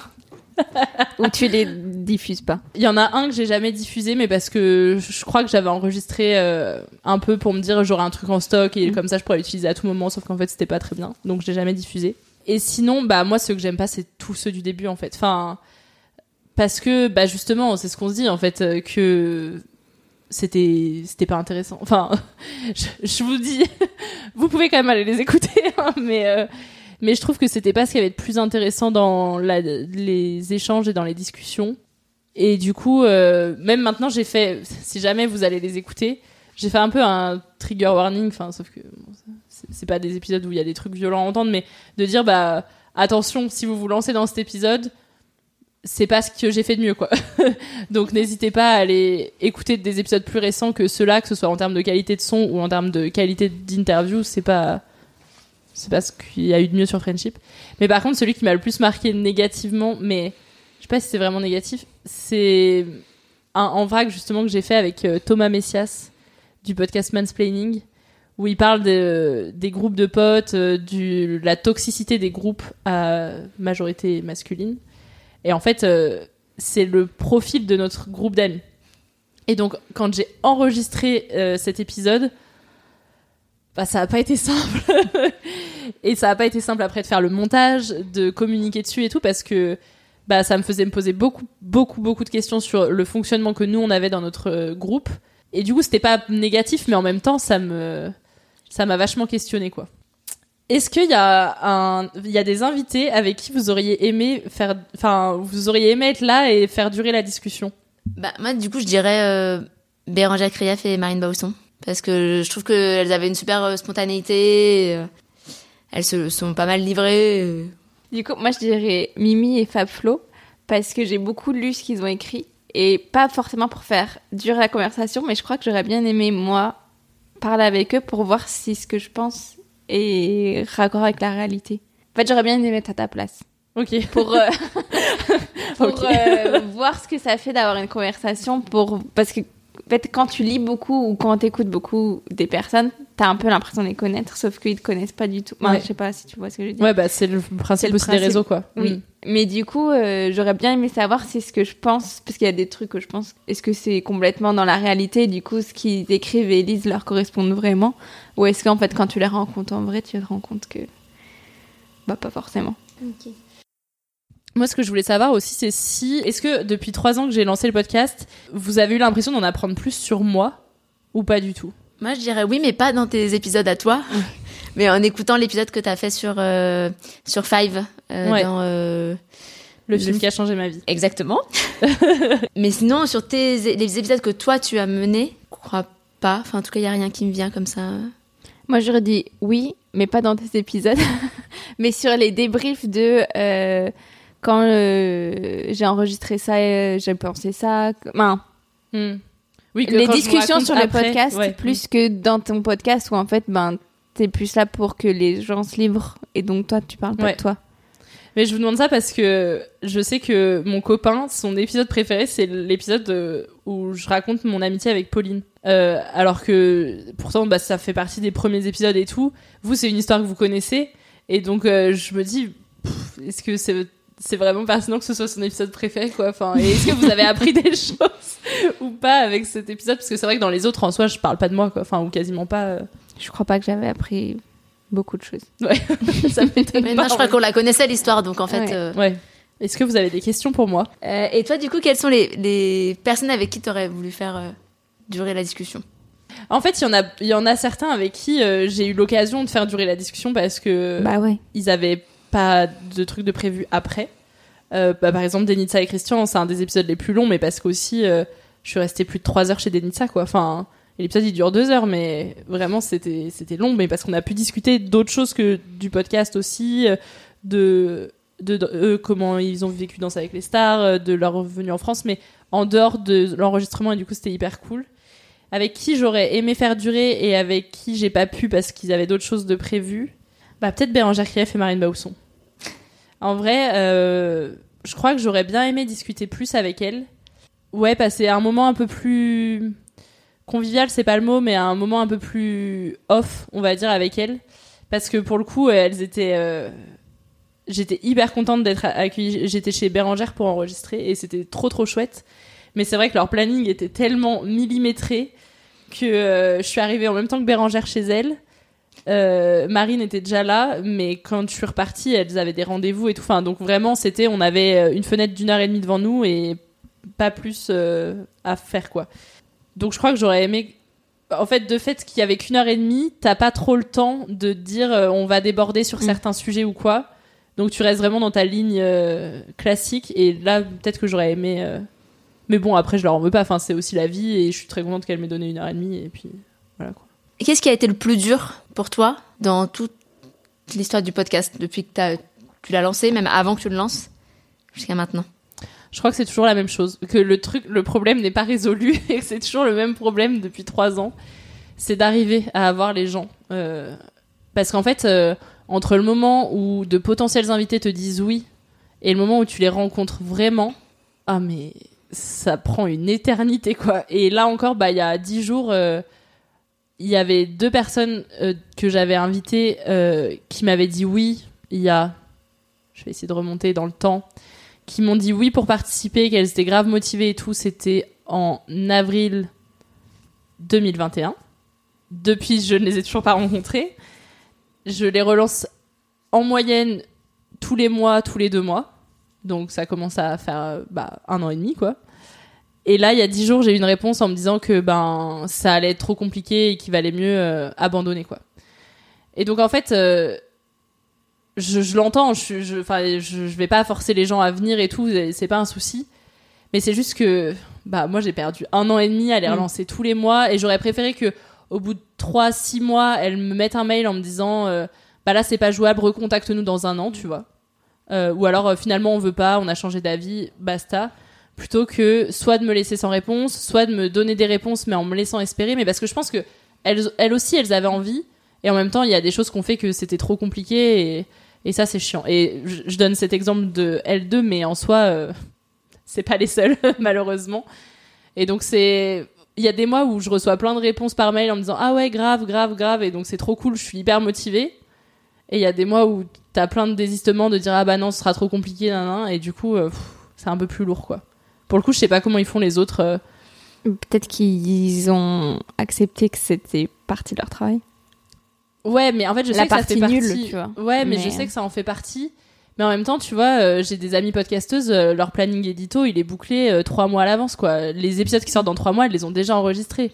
Ou tu les diffuses pas? Il y en a un que j'ai jamais diffusé, mais parce que je crois que j'avais enregistré euh, un peu pour me dire j'aurai un truc en stock et comme ça je pourrais l'utiliser à tout moment, sauf qu'en fait c'était pas très bien, donc je l'ai jamais diffusé. Et sinon, bah moi ceux que j'aime pas c'est tous ceux du début en fait. Enfin, parce que bah justement c'est ce qu'on se dit en fait euh, que c'était c'était pas intéressant. Enfin, je, vous dis, vous pouvez quand même aller les écouter, hein, mais euh, mais je trouve que c'était pas ce qu'il y avait de plus intéressant dans les échanges et dans les discussions. Et du coup, euh, même maintenant, j'ai fait, si jamais vous allez les écouter, j'ai fait un peu un trigger warning, enfin, sauf que bon, c'est pas des épisodes où il y a des trucs violents à entendre, mais de dire, bah, attention, si vous vous lancez dans cet épisode, c'est pas ce que j'ai fait de mieux, quoi. Donc n'hésitez pas à aller écouter des épisodes plus récents que ceux-là, que ce soit en termes de qualité de son ou en termes de qualité d'interview, c'est pas, c'est pas ce qu'il y a eu de mieux sur Friendship. Mais par contre, celui qui m'a le plus marqué négativement, mais je sais pas si c'est vraiment négatif, c'est un en vrac justement que j'ai fait avec euh, Thomas Messias du podcast Mansplaining, où il parle de- des groupes de potes, euh, du, la toxicité des groupes à majorité masculine. Et en fait, euh, c'est le profil de notre groupe d'amis. Et donc, quand j'ai enregistré euh, cet épisode, bah, ça n'a pas été simple. et ça n'a pas été simple après de faire le montage, de communiquer dessus et tout, parce que bah, ça me faisait me poser beaucoup, beaucoup, beaucoup de questions sur le fonctionnement que nous, on avait dans notre euh, groupe. Et du coup, c'était pas négatif, mais en même temps, ça me, ça m'a vachement questionné, quoi. Est-ce qu'il y a un, il y a des invités avec qui vous auriez aimé faire, enfin, vous auriez aimé être là et faire durer la discussion? Bah, moi, du coup, je dirais euh, Bérangère Krief et Marine Bausson. Parce que je trouve qu'elles avaient une super euh, spontanéité. euh, elles se sont pas mal livrées. euh. Du coup, moi, je dirais Mimi et Fab Flo, parce que j'ai beaucoup lu ce qu'ils ont écrit, et pas forcément pour faire durer la conversation, mais je crois que j'aurais bien aimé, moi, parler avec eux pour voir si ce que je pense est raccord avec la réalité. En fait, j'aurais bien aimé être à ta place. Ok. Pour, euh, pour euh, voir ce que ça fait d'avoir une conversation, pour... parce que en fait, quand tu lis beaucoup ou quand tu écoutes beaucoup des personnes, t'as un peu l'impression de les connaître, sauf qu'ils te connaissent pas du tout. Enfin, Ouais. Je sais pas si tu vois ce que je veux dire. Ouais, bah, c'est le principe aussi des principe. réseaux, quoi. Oui. Mais du coup, euh, j'aurais bien aimé savoir si ce que je pense, parce qu'il y a des trucs que je pense, est-ce que c'est complètement dans la réalité, du coup, ce qu'ils écrivent et lisent leur correspondent vraiment, ou est-ce qu'en fait, quand tu les rencontres en vrai, tu te rends compte que, bah, pas forcément. Moi, ce que je voulais savoir aussi, c'est si, est-ce que depuis trois ans que j'ai lancé le podcast, vous avez eu l'impression d'en apprendre plus sur moi ou pas du tout? Moi, je dirais oui, mais pas dans tes épisodes à toi. mais en écoutant l'épisode que t'as fait sur, euh, sur Five. Euh, Ouais. dans, euh, Le film qui a changé ma vie. Exactement. mais sinon, sur tes, les épisodes que toi, tu as menés, je crois pas. Enfin, en tout cas, il y a rien qui me vient comme ça. Moi, j'aurais dit oui, mais pas dans tes épisodes, mais sur les débriefs de euh, quand euh, j'ai enregistré ça, euh, j'ai pensé ça. Oui, que les discussions sur le après, podcast, ouais. plus que dans ton podcast où en fait, ben, t'es plus là pour que les gens se livrent et donc toi, tu parles pas Ouais. de toi. Mais je vous demande ça parce que je sais que mon copain, son épisode préféré, c'est l'épisode où je raconte mon amitié avec Pauline. Euh, alors que pourtant, bah, ça fait partie des premiers épisodes et tout. Vous, c'est une histoire que vous connaissez. Et donc, euh, je me dis, est-ce que c'est c'est vraiment pertinent que ce soit son épisode préféré quoi? Enfin est-ce que vous avez appris des choses ou pas avec cet épisode? Parce que c'est vrai que dans les autres en soi je parle pas de moi quoi enfin ou quasiment pas euh. Je crois pas que j'avais appris beaucoup de choses. ouais ça m'étonne Mais pas, non, je crois qu'on la connaissait l'histoire, donc en fait. Ouais. euh, ouais est-ce que vous avez des questions pour moi? Euh, et toi, du coup, quelles sont les, les personnes avec qui t'aurais voulu faire euh, durer la discussion? En fait il y en a il y en a certains avec qui euh, j'ai eu l'occasion de faire durer la discussion parce que Bah ouais. ils avaient pas de trucs de prévu après. Euh, bah, par exemple, Denitsa et Christian, c'est un des épisodes les plus longs, mais parce qu'aussi, euh, je suis restée plus de 3 heures chez Denitsa, quoi. Enfin, et l'épisode il dure 2 heures, mais vraiment c'était c'était long, mais parce qu'on a pu discuter d'autres choses que du podcast aussi, euh, de de, eux, comment ils ont vécu Danse avec les stars, euh, de leur venue en France, mais en dehors de l'enregistrement, et du coup c'était hyper cool. Avec qui j'aurais aimé faire durer et avec qui j'ai pas pu parce qu'ils avaient d'autres choses de prévues? Bah peut-être Bérangère Krief et Marine Bausson. En vrai, euh, je crois que j'aurais bien aimé discuter plus avec elles. Ouais, passer un moment un peu plus convivial, c'est pas le mot, mais un moment un peu plus off, on va dire, avec elles. Parce que pour le coup, elles étaient... euh, J'étais hyper contente d'être accueillie. J'étais chez Bérangère pour enregistrer et c'était trop trop chouette. Mais c'est vrai que leur planning était tellement millimétré que euh, je suis arrivée en même temps que Bérangère chez elle. Euh, Marine était déjà là, mais quand je suis repartie, elles avaient des rendez-vous et tout. Enfin, donc vraiment, c'était, on avait une fenêtre d'une heure et demie devant nous et pas plus à faire quoi. Donc je crois que j'aurais aimé. En fait, de fait qu'il y avait qu'une heure et demie, t'as pas trop le temps de dire euh, on va déborder sur certains sujets ou quoi. Donc tu restes vraiment dans ta ligne euh, classique et là peut-être que j'aurais aimé. euh, Mais bon, après je leur en veux pas. Enfin, c'est aussi la vie et je suis très contente qu'elle m'ait donné une heure et demie et puis voilà quoi. Qu'est-ce qui a été le plus dur pour toi dans toute l'histoire du podcast depuis que tu l'as lancé, même avant que tu le lances, jusqu'à maintenant? Je crois que c'est toujours la même chose, que le truc, le problème n'est pas résolu et que c'est toujours le même problème depuis trois ans. C'est d'arriver à avoir les gens, Euh, parce qu'en fait, euh, entre le moment où de potentiels invités te disent oui et le moment où tu les rencontres vraiment, ah mais ça prend une éternité quoi. Et là encore, bah il y a dix jours. euh, il y avait deux personnes que j'avais invitées qui m'avaient dit oui il y a je vais essayer de remonter dans le temps qui m'ont dit oui pour participer qu'elles étaient grave motivées et tout c'était en avril 2021 depuis je ne les ai toujours pas rencontrées. Je les relance en moyenne tous les mois tous les deux mois. Donc ça commence à faire euh, bah, un an et demi quoi. Et là, il y a dix jours, j'ai eu une réponse en me disant que ben ça allait être trop compliqué et qu'il valait mieux euh, abandonner quoi. Et donc en fait, euh, je, je l'entends, je, je, je, je vais pas forcer les gens à venir et tout, c'est pas un souci. Mais c'est juste que bah moi j'ai perdu un an et demi à les Mm. relancer tous les mois et j'aurais préféré que au bout de trois six mois, elles me mettent un mail en me disant euh, bah là c'est pas jouable, recontacte-nous dans un an, tu vois. Euh, ou alors euh, finalement on veut pas, on a changé d'avis, basta plutôt que soit de me laisser sans réponse, soit de me donner des réponses mais en me laissant espérer, mais parce que je pense que elles, elles aussi elles avaient envie et en même temps il y a des choses qu'on fait que c'était trop compliqué et, ça c'est chiant. Et je, donne cet exemple de L2 mais en soi euh, c'est pas les seuls malheureusement. Et donc c'est il y a des mois où je reçois plein de réponses par mail en me disant ah ouais grave grave grave et donc c'est trop cool, je suis hyper motivée. Et il y a des mois où t'as plein de désistements de dire ah bah non ce sera trop compliqué nan, nan, et du coup euh, c'est un peu plus lourd quoi. Pour le coup, je sais pas comment ils font les autres. euh. Peut-être qu'ils ont accepté que c'était partie de leur travail. Ouais, mais en fait, je La sais que ça fait partie nulle, tu vois. Ouais, mais, Mais- je sais que ça en fait partie. Mais en même temps, tu vois, euh, j'ai des amis podcasteuses, euh, leur planning édito, il est bouclé euh, trois mois à l'avance, quoi. Les épisodes qui sortent dans trois mois, elles les ont déjà enregistrés.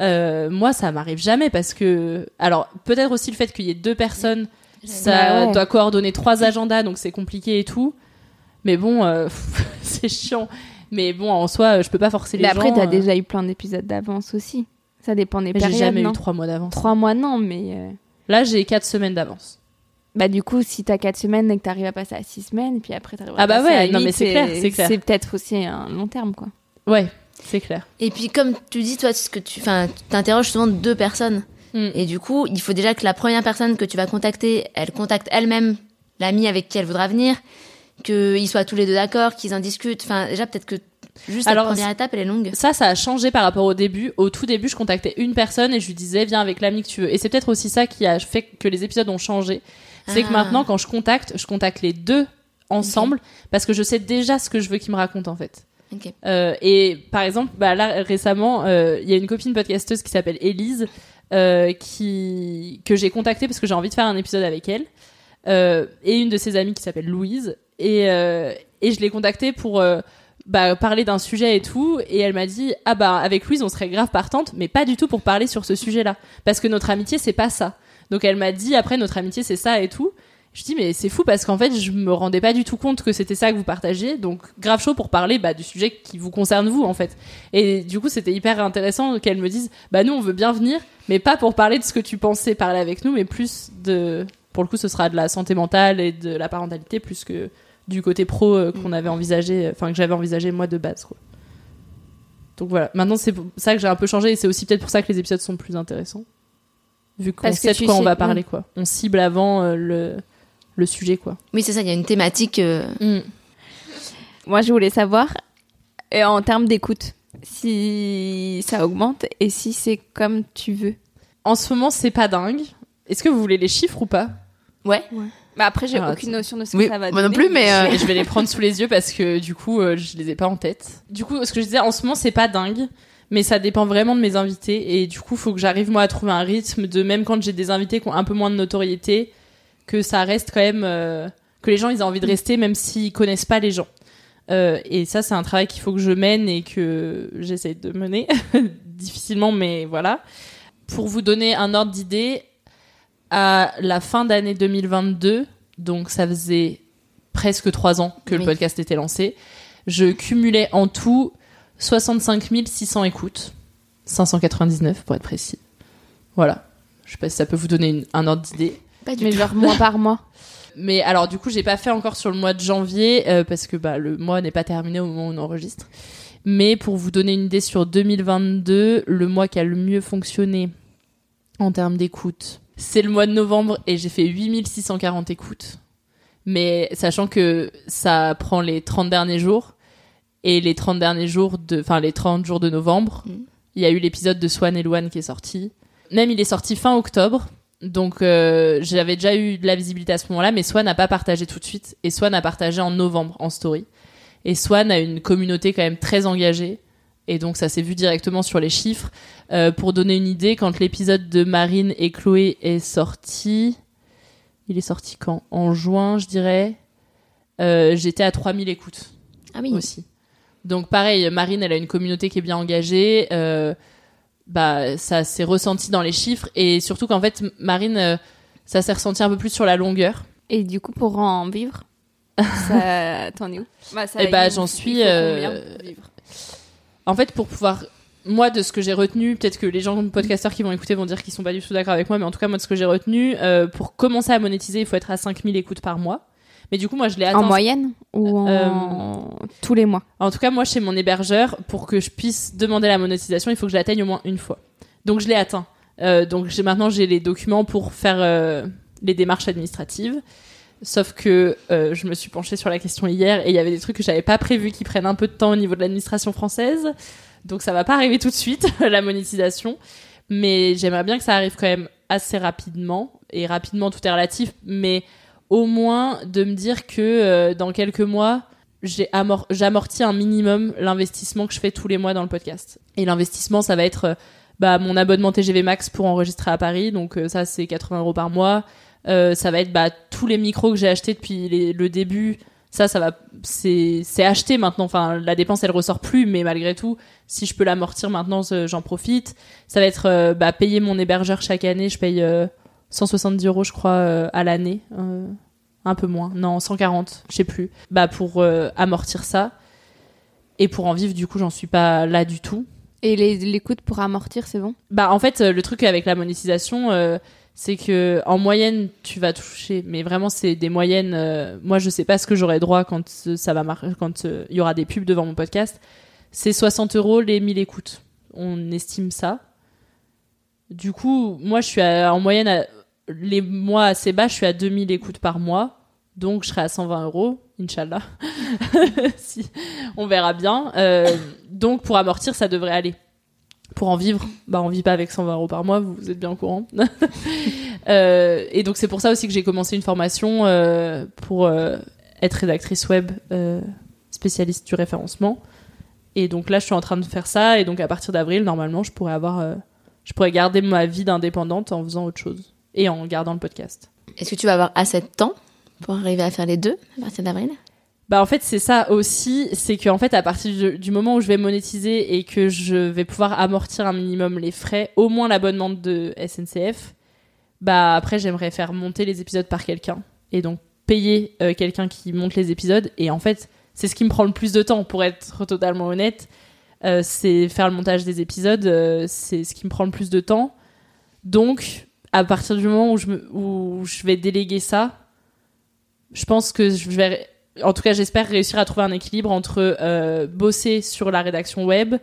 Moi, ça m'arrive jamais parce que, alors peut-être aussi le fait qu'il y ait deux personnes, ça ouais. doit coordonner trois agendas, donc c'est compliqué et tout. Mais bon, c'est chiant. Mais bon, en soi, je peux pas forcer les Mais après, gens. t'as euh. déjà eu plein d'épisodes d'avance aussi. Ça dépend des Mais j'ai périodes. jamais eu trois mois d'avance. Trois mois, non, mais. euh, Là, j'ai quatre semaines d'avance. Bah, du coup, si t'as quatre semaines et que t'arrives à passer à six semaines, puis après t'arrives à Ah bah passer ouais, à non, mais c'est clair, c'est clair. C'est peut-être aussi un long terme, quoi. Ouais, c'est clair. Et puis comme tu dis, toi, ce que tu, t'interroges souvent deux personnes. Mm. Et du coup, il faut déjà que la première personne que tu vas contacter, elle contacte elle-même l'ami avec qui elle voudra venir, qu'ils soient tous les deux d'accord, qu'ils en discutent. Enfin, déjà peut-être que juste Alors, la première étape, elle est longue. Ça, ça a changé par rapport au début. Au tout début, je contactais une personne et je lui disais, viens avec l'ami que tu veux. Et c'est peut-être aussi ça qui a fait que les épisodes ont changé. C'est que Ah. maintenant, quand je contacte, je contacte les deux ensemble parce que je sais déjà ce que je veux qu'ils me racontent en fait. Euh, et par exemple, bah là récemment, euh, il y a une copine podcasteuse qui s'appelle Élise euh, qui que j'ai contactée parce que j'ai envie de faire un épisode avec elle et une de ses amies qui s'appelle Louise et et je l'ai contactée pour bah, parler d'un sujet et tout et elle m'a dit ah bah avec Louise on serait grave partante mais pas du tout pour parler sur ce sujet-là parce que notre amitié c'est pas ça. Donc elle m'a dit après notre amitié c'est ça et tout. Je dis mais c'est fou parce qu'en fait je me rendais pas du tout compte que c'était ça que vous partagiez donc grave chaud pour parler bah, du sujet qui vous concerne vous en fait et du coup c'était hyper intéressant qu'elle me dise bah nous on veut bien venir mais pas pour parler de ce que tu pensais parler avec nous mais plus de pour le coup ce sera de la santé mentale et de la parentalité plus que du côté pro euh, qu'on avait envisagé enfin que j'avais envisagé moi de base quoi. donc voilà maintenant c'est pour ça que j'ai un peu changé et c'est aussi peut-être pour ça que les épisodes sont plus intéressants vu qu'on sait de quoi on va parler ouais. quoi on cible avant euh, le le sujet quoi Oui, c'est ça, il y a une thématique. euh, Moi, je voulais savoir, euh, en termes d'écoute, si ça augmente et si c'est comme tu veux. En ce moment, c'est pas dingue. Est-ce que vous voulez les chiffres ou pas? Ouais. Bah après, j'ai Ah, aucune notion de ce Oui, que ça va moi non plus, mais, euh, je vais les prendre sous les yeux parce que du coup, euh, je les ai pas en tête. Du coup, ce que je disais, en ce moment, c'est pas dingue, mais ça dépend vraiment de mes invités. Et du coup, faut que j'arrive moi à trouver un rythme de même quand j'ai des invités qui ont un peu moins de notoriété, que ça reste quand même euh, que les gens ils aient envie de rester même s'ils connaissent pas les gens. Euh, et ça, c'est un travail qu'il faut que je mène et que j'essaie de mener difficilement, mais voilà. Pour vous donner un ordre d'idée, à la fin d'année 2022, donc ça faisait presque trois ans que le podcast était lancé, je cumulais en tout 65 600 écoutes, 599 pour être précis. Voilà. Je sais pas si ça peut vous donner une- un ordre d'idée. Pas du Mais tout. genre mois par mois. Mais alors du coup, j'ai pas fait encore sur le mois de janvier euh, parce que bah, le mois n'est pas terminé au moment où on enregistre. Mais pour vous donner une idée sur 2022, le mois qui a le mieux fonctionné en termes d'écoute, c'est le mois de novembre et j'ai fait 8640 écoutes. Mais sachant que ça prend les 30 derniers jours et les 30 derniers jours de enfin les 30 jours de novembre, Mm. il y a eu l'épisode de Swan et Luan qui est sorti. Même il est sorti fin octobre. Donc euh, j'avais déjà eu de la visibilité à ce moment-là, mais Swan n'a pas partagé tout de suite. Et Swan a partagé en novembre en story. Et Swan a une communauté quand même très engagée. Et donc ça s'est vu directement sur les chiffres. Euh, pour donner une idée, quand l'épisode de Marine et Chloé est sorti, il est sorti quand? En juin, je dirais. Euh, J'étais à 3000 écoutes Ah oui. aussi. Donc pareil, Marine, elle a une communauté qui est bien engagée. euh, bah, ça s'est ressenti dans les chiffres et surtout qu'en fait, Marine, ça s'est ressenti un peu plus sur la longueur. Et du coup, pour en vivre, ça... t'en es où? Bah, ça, Eh bah, j'en suis, combien vivre? En fait, pour pouvoir, moi, de ce que j'ai retenu, peut-être que les gens podcasteurs qui vont écouter vont dire qu'ils sont pas du tout d'accord avec moi, mais en tout cas, moi, de ce que j'ai retenu, euh, pour commencer à monétiser, il faut être à 5000 écoutes par mois. Mais du coup, moi, je l'ai atteint. En moyenne ou en... tous les mois? En tout cas, moi, chez mon hébergeur, pour que je puisse demander la monétisation, il faut que je l'atteigne au moins une fois. Donc, je l'ai atteint. Euh, donc, j'ai maintenant, j'ai les documents pour faire euh, les démarches administratives. Sauf que euh, je me suis penchée sur la question hier et il y avait des trucs que j'avais pas prévu qui prennent un peu de temps au niveau de l'administration française. Donc, ça va pas arriver tout de suite, la monétisation. Mais j'aimerais bien que ça arrive quand même assez rapidement. Et rapidement, tout est relatif. Mais au moins de me dire que euh, dans quelques mois, j'amortis un minimum l'investissement que je fais tous les mois dans le podcast. Et l'investissement, ça va être euh, bah, mon abonnement TGV Max pour enregistrer à Paris, donc ça c'est 80 euros par mois. Euh, ça va être bah, tous les micros que j'ai achetés depuis les- le début. Ça, ça va, c'est acheté maintenant. Enfin, la dépense elle ressort plus, mais malgré tout, si je peux l'amortir maintenant, j'en profite. Ça va être euh, bah, payer mon hébergeur chaque année. Je paye euh, 170 euros, je crois, euh, à l'année. Euh, un peu moins. Non, 140, je sais plus. Bah, pour euh, amortir ça. Et pour en vivre, du coup, j'en suis pas là du tout. Et les, l'écoute pour amortir, c'est bon? Bah, en fait, euh, le truc avec la monétisation, euh, c'est que en moyenne, tu vas toucher, mais vraiment, c'est des moyennes. euh, moi, je sais pas ce que j'aurai droit quand ça va mar- quand euh, il y aura des pubs devant mon podcast. C'est 60 euros les 1000 écoutes. On estime ça. Du coup, moi, je suis à- en moyenne, à- les mois assez bas, je suis à 2000 écoutes par mois. Donc, je serai à 120 euros, Inch'Allah. si, on verra bien. Euh, donc, pour amortir, ça devrait aller. Pour en vivre. Bah, on vit pas avec 120 euros par mois, vous êtes bien au courant. Euh, et donc, c'est pour ça aussi que j'ai commencé une formation euh, pour euh, être rédactrice web spécialiste du référencement. Et donc là, je suis en train de faire ça. Et donc, à partir d'avril, normalement, je pourrais avoir, je pourrais garder ma vie d'indépendante en faisant autre chose et en gardant le podcast. Est-ce que tu vas avoir assez de temps pour arriver à faire les deux à partir d'avril? Bah en fait c'est ça aussi, c'est que en fait à partir du, moment où je vais monétiser et que je vais pouvoir amortir un minimum les frais, au moins l'abonnement de SNCF, bah après j'aimerais faire monter les épisodes par quelqu'un et donc payer euh, quelqu'un qui monte les épisodes et en fait c'est ce qui me prend le plus de temps pour être totalement honnête, euh, c'est faire le montage des épisodes, euh, c'est ce qui me prend le plus de temps. Donc à partir du moment où je, me, où je vais déléguer ça, je pense que je vais, en tout cas, j'espère réussir à trouver un équilibre entre euh, bosser sur la rédaction web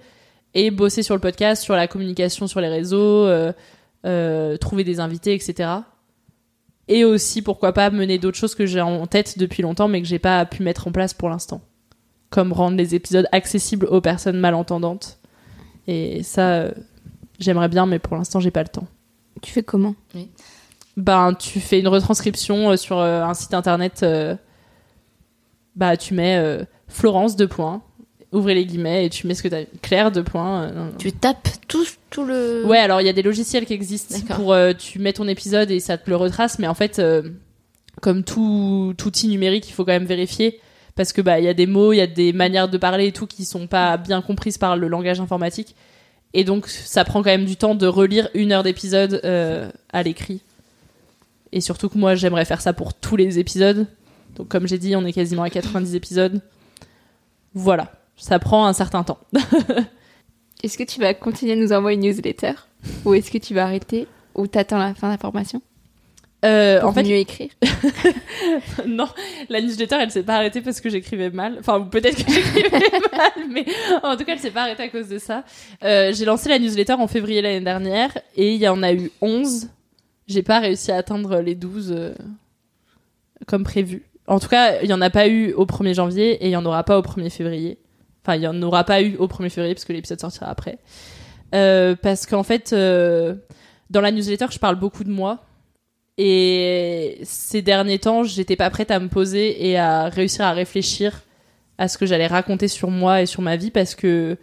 et bosser sur le podcast, sur la communication sur les réseaux, euh, euh, trouver des invités, etc. Et aussi, pourquoi pas, mener d'autres choses que j'ai en tête depuis longtemps, mais que j'ai pas pu mettre en place pour l'instant. Comme rendre les épisodes accessibles aux personnes malentendantes. Et ça, euh, j'aimerais bien, mais pour l'instant, j'ai pas le temps. Tu fais comment? Ben, tu fais une retranscription euh, sur euh, un site internet. Bah, tu mets euh, Florence deux points, ouvrez les guillemets et tu mets ce que t'as. Claire deux points. euh. Tu tapes tout, tout le. Ouais, alors il y a des logiciels qui existent pour euh, tu mets ton épisode et ça te le retrace, mais en fait, comme tout, tout outil numérique, il faut quand même vérifier parce que bah il y a des mots, il y a des manières de parler et tout qui sont pas bien comprises par le langage informatique, et donc ça prend quand même du temps de relire une heure d'épisode à l'écrit. Et surtout que moi j'aimerais faire ça pour tous les épisodes. Donc comme j'ai dit, on est quasiment à 90 épisodes. Voilà, ça prend un certain temps. Est-ce que tu vas continuer à nous envoyer une newsletter Ou est-ce que tu vas arrêter Ou t'attends la fin de la formation Euh, Pour en fait, mieux écrire? Non, la newsletter, elle s'est pas arrêtée parce que j'écrivais mal. Enfin, peut-être que j'écrivais mal, mais en tout cas, elle s'est pas arrêtée à cause de ça. Euh, j'ai lancé la newsletter en février l'année dernière et il y en a eu 11. J'ai pas réussi à atteindre les 12 euh, comme prévu. En tout cas, il y en a pas eu au 1er janvier et il y en aura pas au 1er février. Enfin, il y en aura pas eu au 1er février parce que l'épisode sortira après. Euh, parce qu'en fait, euh, dans la newsletter, je parle beaucoup de moi. Et ces derniers temps, j'étais pas prête à me poser et à réussir à réfléchir à ce que j'allais raconter sur moi et sur ma vie parce que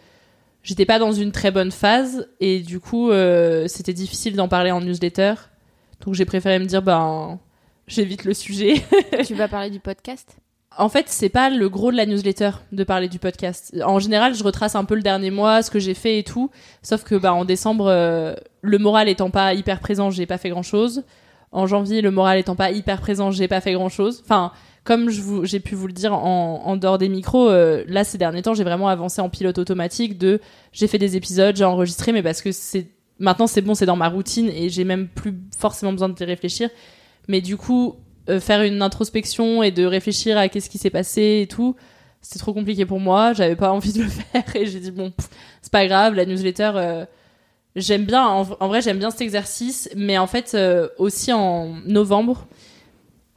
j'étais pas dans une très bonne phase et du coup, euh, c'était difficile d'en parler en newsletter. Donc j'ai préféré me dire, ben, j'évite le sujet. Tu vas parler du podcast? En fait, c'est pas le gros de la newsletter de parler du podcast. En général, je retrace un peu le dernier mois, ce que j'ai fait et tout. Sauf que, bah, en décembre, euh, le moral étant pas hyper présent, j'ai pas fait grand chose. En janvier, le moral étant pas hyper présent, j'ai pas fait grand chose. Enfin, comme j'ai pu vous le dire en, en dehors des micros, euh, là, ces derniers temps, j'ai vraiment avancé en pilote automatique de, j'ai fait des épisodes, j'ai enregistré, mais parce que c'est, maintenant c'est bon, c'est dans ma routine et j'ai même plus forcément besoin de y réfléchir. Mais du coup, euh, faire une introspection et de réfléchir à qu'est-ce qui s'est passé et tout, c'était trop compliqué pour moi. J'avais pas envie de le faire et j'ai dit bon, c'est pas grave. La newsletter, euh, j'aime bien. En, vrai, j'aime bien cet exercice, mais en fait euh, aussi en novembre,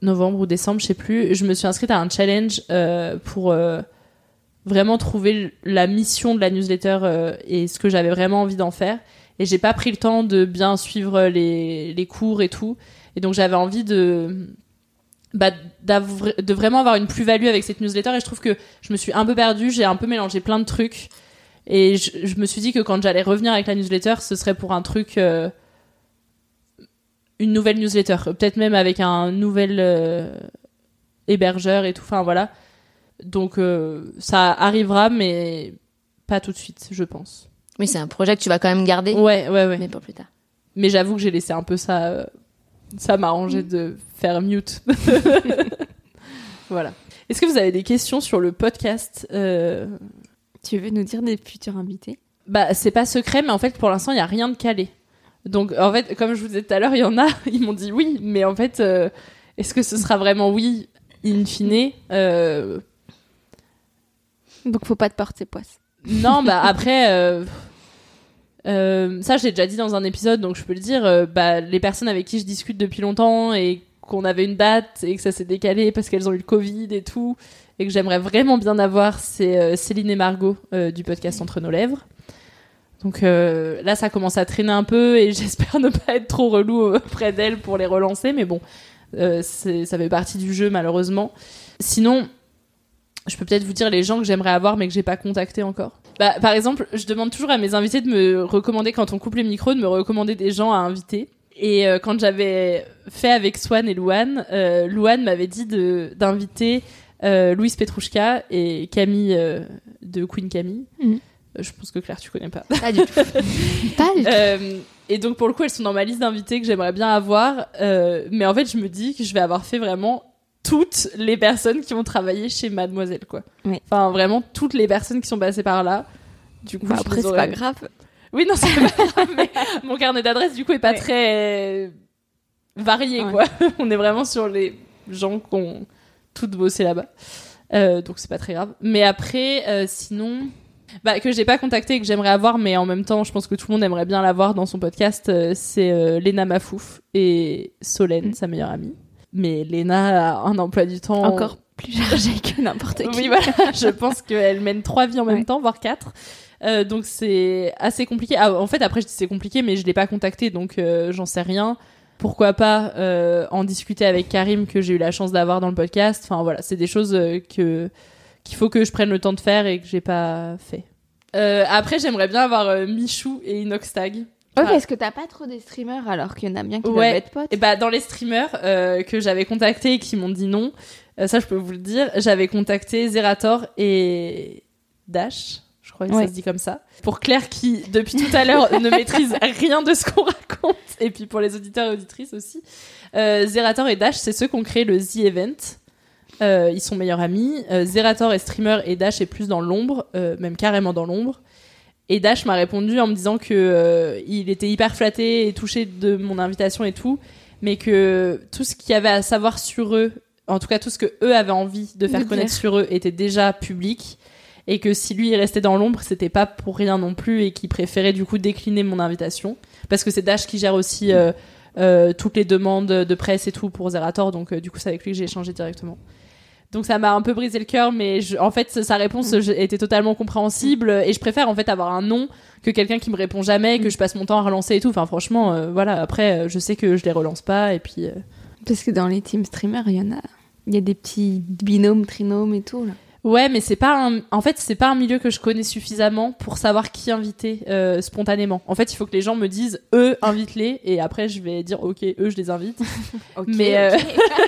novembre ou décembre, je sais plus, je me suis inscrite à un challenge pour vraiment trouver la mission de la newsletter et ce que j'avais vraiment envie d'en faire. Et j'ai pas pris le temps de bien suivre les, les cours et tout. Et donc j'avais envie de bah, de vraiment avoir une plus-value avec cette newsletter et je trouve que je me suis un peu perdue, j'ai un peu mélangé plein de trucs et je, je me suis dit que quand j'allais revenir avec la newsletter, ce serait pour un truc euh, une nouvelle newsletter, peut-être même avec un nouvel euh, hébergeur et tout, enfin voilà. Donc euh, ça arrivera mais pas tout de suite, je pense. Oui, c'est un projet que tu vas quand même garder. Ouais, ouais, ouais. Mais pour plus tard. Mais j'avoue que j'ai laissé un peu ça. Euh, ça m'arrangeait de faire mute. voilà. Est-ce que vous avez des questions sur le podcast euh, Tu veux nous dire des futurs invités? Bah, c'est pas secret, mais en fait, pour l'instant, il y a rien de calé. Donc, en fait, comme je vous disais tout à l'heure, il y en a, ils m'ont dit oui, mais en fait, euh, est-ce que ce sera vraiment oui, in fine? Euh, Donc faut pas te porter poisse. Non, bah après, euh, ça j'ai déjà dit dans un épisode, donc je peux le dire. euh, bah, les personnes avec qui je discute depuis longtemps et qu'on avait une date et que ça s'est décalé parce qu'elles ont eu le Covid et tout, et que j'aimerais vraiment bien avoir, c'est euh, Céline et Margot du podcast Entre nos lèvres. Donc là, ça commence à traîner un peu et j'espère ne pas être trop relou auprès d'elle pour les relancer. Mais bon, ça fait partie du jeu malheureusement. Sinon, je peux peut-être vous dire les gens que j'aimerais avoir mais que j'ai pas contacté encore. Bah, par exemple, je demande toujours à mes invités de me recommander, quand on coupe les micros, de me recommander des gens à inviter. Et euh, quand j'avais fait avec Swan et Louane, euh, Louane m'avait dit d'inviter euh, Louise Petrouchka et Camille euh, de Queen Camille. Mhm. Euh, Je pense que Claire, tu connais pas. Pas du tout. Pas du tout. Euh, et donc pour le coup, elles sont dans ma liste d'invités que j'aimerais bien avoir. Euh, mais en fait, je me dis que je vais avoir fait vraiment toutes les personnes qui ont travaillé chez Mademoiselle, quoi. Oui. Enfin, vraiment toutes les personnes qui sont passées par là. Du coup, Bah, après, c'est pas grave. Oui, non, c'est pas grave, mais mon carnet d'adresses, du coup, est pas Ouais. très varié, Ouais. quoi. On est vraiment sur les gens qui ont toutes bossé là-bas. Euh, donc, c'est pas très grave. Mais après, euh, sinon, bah, que j'ai pas contacté et que j'aimerais avoir, mais en même temps, je pense que tout le monde aimerait bien l'avoir dans son podcast, euh, c'est Léna Mafouf et Solène, sa meilleure amie. Mais Léna a un emploi du temps Encore plus chargé que n'importe qui. oui, voilà. Je pense qu'elle mène trois vies en même Ouais. temps, voire quatre. Euh, donc c'est assez compliqué. Ah, en fait, après, je dis c'est compliqué, mais je l'ai pas contacté, donc euh, j'en sais rien. Pourquoi pas euh, en discuter avec Karim que j'ai eu la chance d'avoir dans le podcast. Enfin voilà, c'est des choses que qu'il faut que je prenne le temps de faire et que j'ai pas fait. Après, j'aimerais bien avoir Michou et Inoxtag. Ah. parce que t'as pas trop des streamers alors qu'il y en a bien qui Ouais. doivent être potes. Et bah dans les streamers euh, que j'avais contactés et qui m'ont dit non, euh, ça je peux vous le dire, j'avais contacté Zerator et Dash, je crois que Ouais. ça se dit comme ça. Pour Claire qui depuis tout à l'heure ne maîtrise rien de ce qu'on raconte et puis pour les auditeurs et auditrices aussi. Euh, Zerator et Dash, c'est ceux qui ont créé le The Event. Ils sont meilleurs amis. Zerator est streamer et Dash est plus dans l'ombre, même carrément dans l'ombre. Et Dash m'a répondu en me disant que euh, il était hyper flatté et touché de mon invitation et tout, mais que tout ce qu'il y avait à savoir sur eux, en tout cas tout ce que eux avaient envie de faire De connaître dire. sur eux, était déjà public, et que si lui il restait dans l'ombre, c'était pas pour rien non plus, et qu'il préférait du coup décliner mon invitation, parce que c'est Dash qui gère aussi euh, euh, toutes les demandes de presse et tout pour Zerator, donc euh, du coup c'est avec lui que j'ai échangé directement. Donc ça m'a un peu brisé le cœur, mais je- en fait sa réponse je- était totalement compréhensible et je préfère en fait avoir un non que quelqu'un qui me répond jamais, que je passe mon temps à relancer et tout. Enfin franchement, euh, voilà. Après, euh, je sais que je les relance pas et puis. euh, Parce que dans les teams streamers, il y en a. Il y a des petits binômes, trinômes et tout. Là. Ouais, mais c'est pas un... en fait c'est pas un milieu que je connais suffisamment pour savoir qui inviter euh, spontanément. En fait, il faut que les gens me disent eux invite-les et après je vais dire ok eux je les invite. mais euh,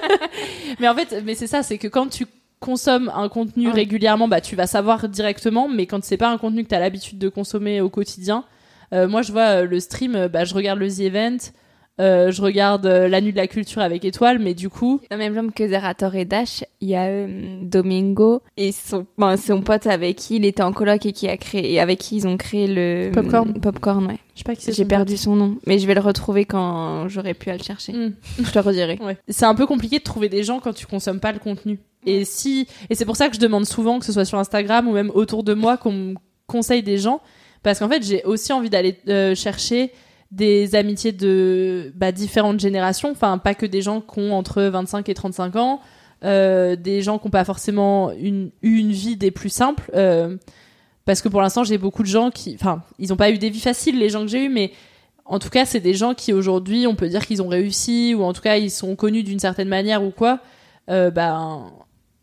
mais en fait mais c'est ça c'est que quand tu consommes un contenu Ouais. régulièrement bah tu vas savoir directement mais quand c'est pas un contenu que tu as l'habitude de consommer au quotidien euh, moi je vois le stream bah je regarde le The Event euh, je regarde euh, la nuit de la culture avec étoile mais du coup Dans le même genre que Zerator et Dash, il y a euh, Domingo et son, bon, son pote avec qui il était en coloc et qui a créé, et avec qui ils ont créé le Popcorn. Popcorn, ouais. je sais pas qui c'est J'ai perdu son nom, mais je vais le retrouver quand j'aurai pu à le chercher. Mm. Je te redirai. Ouais. C'est un peu compliqué de trouver des gens quand tu consommes pas le contenu. Et si et c'est pour ça que je demande souvent que ce soit sur Instagram ou même autour de moi qu'on me conseille des gens parce qu'en fait j'ai aussi envie d'aller chercher des amitiés de bah, différentes générations, enfin pas que des gens qui ont entre 25 et 35 ans, euh, des gens qui n'ont pas forcément une, une vie des plus simples. euh, parce que pour l'instant j'ai beaucoup de gens qui, enfin ils n'ont pas eu des vies faciles les gens que j'ai eu, mais en tout cas, c'est des gens qui aujourd'hui, on peut dire qu'ils ont réussi, ou en tout cas, ils sont connus d'une certaine manière ou quoi. Euh, ben,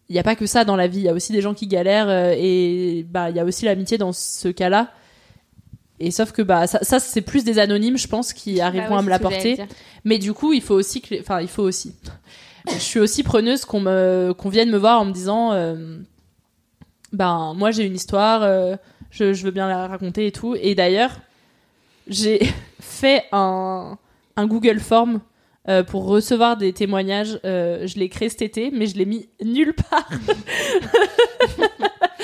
il n'y a pas que ça dans la vie. Il y a aussi des gens qui galèrent, euh, et bah, il y a aussi l'amitié dans ce cas-là. Et sauf que bah ça, ça, c'est plus des anonymes, je pense, qui arriveront Bah ouais, à me l'apporter. Mais du coup, il faut aussi que, les- enfin, il faut aussi. je suis aussi preneuse qu'on me, qu'on vienne me voir en me disant, euh, ben moi j'ai une histoire, euh, je, je veux bien la raconter et tout. Et d'ailleurs, j'ai fait un, un Google Form euh, pour recevoir des témoignages. Euh, je l'ai créé cet été, mais je l'ai mis nulle part.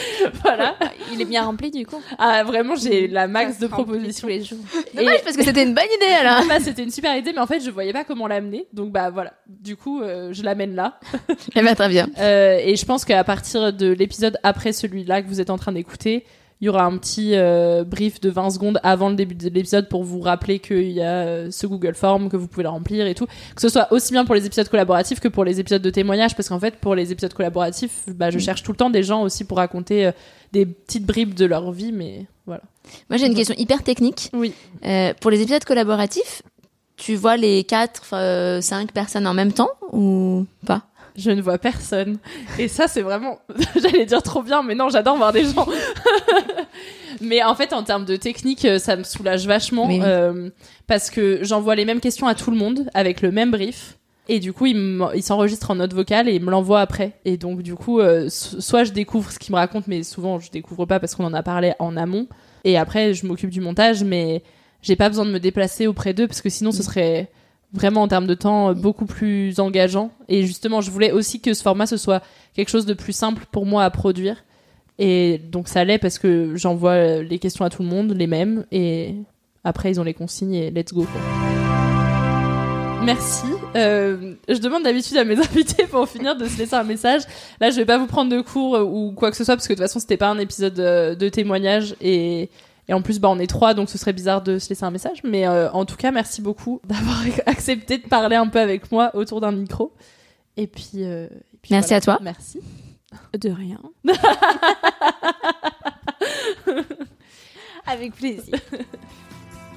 voilà. Il est bien rempli du coup. Ah, vraiment, j'ai la max de propositions. les jours. Et- Dommage parce que c'était une bonne idée alors. Ah bah, c'était une super idée, mais en fait, je voyais pas comment l'amener. Donc, bah voilà. Du coup, euh, je l'amène là. Eh ben, très bien. Euh, et je pense qu'à partir de l'épisode après celui-là que vous êtes en train d'écouter, Il y aura un petit euh, brief de 20 secondes avant le début de l'épisode pour vous rappeler qu'il y a euh, ce Google Form, que vous pouvez le remplir et tout. Que ce soit aussi bien pour les épisodes collaboratifs que pour les épisodes de témoignages, parce qu'en fait, pour les épisodes collaboratifs, bah, je cherche tout le temps des gens aussi pour raconter euh, des petites bribes de leur vie, mais voilà. Moi, j'ai une question hyper technique. Oui. Pour les épisodes collaboratifs, tu vois les 4, 5 personnes en même temps ou pas? Je ne vois personne. Et ça, c'est vraiment. J'allais dire trop bien, mais non, j'adore voir des gens. mais en fait, en termes de technique, euh, ça me soulage vachement. Oui. euh, parce que j'envoie les mêmes questions à tout le monde avec le même brief. Et du coup, il s'enregistre en note vocale et il me l'envoie après. Et donc, du coup, euh, so- soit je découvre ce qu'il me raconte, mais souvent je découvre pas parce qu'on en a parlé en amont. Et après, je m'occupe du montage, mais j'ai pas besoin de me déplacer auprès d'eux parce que sinon, ce serait vraiment en termes de temps euh, beaucoup plus engageant. Et justement, je voulais aussi que ce format ce soit quelque chose de plus simple pour moi à produire. Et donc ça l'est parce que j'envoie euh, les questions à tout le monde, les mêmes, et après ils ont les consignes et let's go. quoi. Merci. Euh, je demande d'habitude à mes invités pour finir de se laisser un message. Là, je vais pas vous prendre de cours ou quoi que ce soit parce que de toute façon, c'était pas un épisode euh, de témoignage et, et en plus, bah, on est trois, donc ce serait bizarre de se laisser un message. Mais euh, en tout cas, merci beaucoup d'avoir accepté de parler un peu avec moi autour d'un micro. Et puis, euh, et puis Merci voilà. à toi. Merci. De rien. Avec plaisir.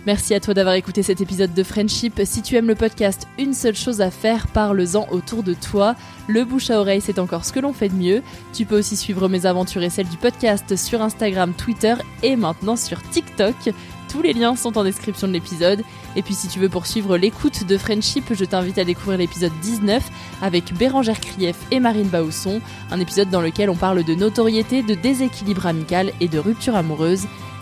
Merci à toi d'avoir écouté cet épisode de Friendship. Si tu aimes le podcast, une seule chose à faire, parle-en autour de toi. Le bouche à oreille, c'est encore ce que l'on fait de mieux. Tu peux aussi suivre mes aventures et celles du podcast sur Instagram, Twitter et maintenant sur TikTok. Tous les liens sont en description de l'épisode. Et puis si tu veux poursuivre l'écoute de Friendship, je t'invite à découvrir l'épisode 19 avec Bérangère Krief et Marine Bausson, un épisode dans lequel on parle de notoriété, de déséquilibre amical et de rupture amoureuse.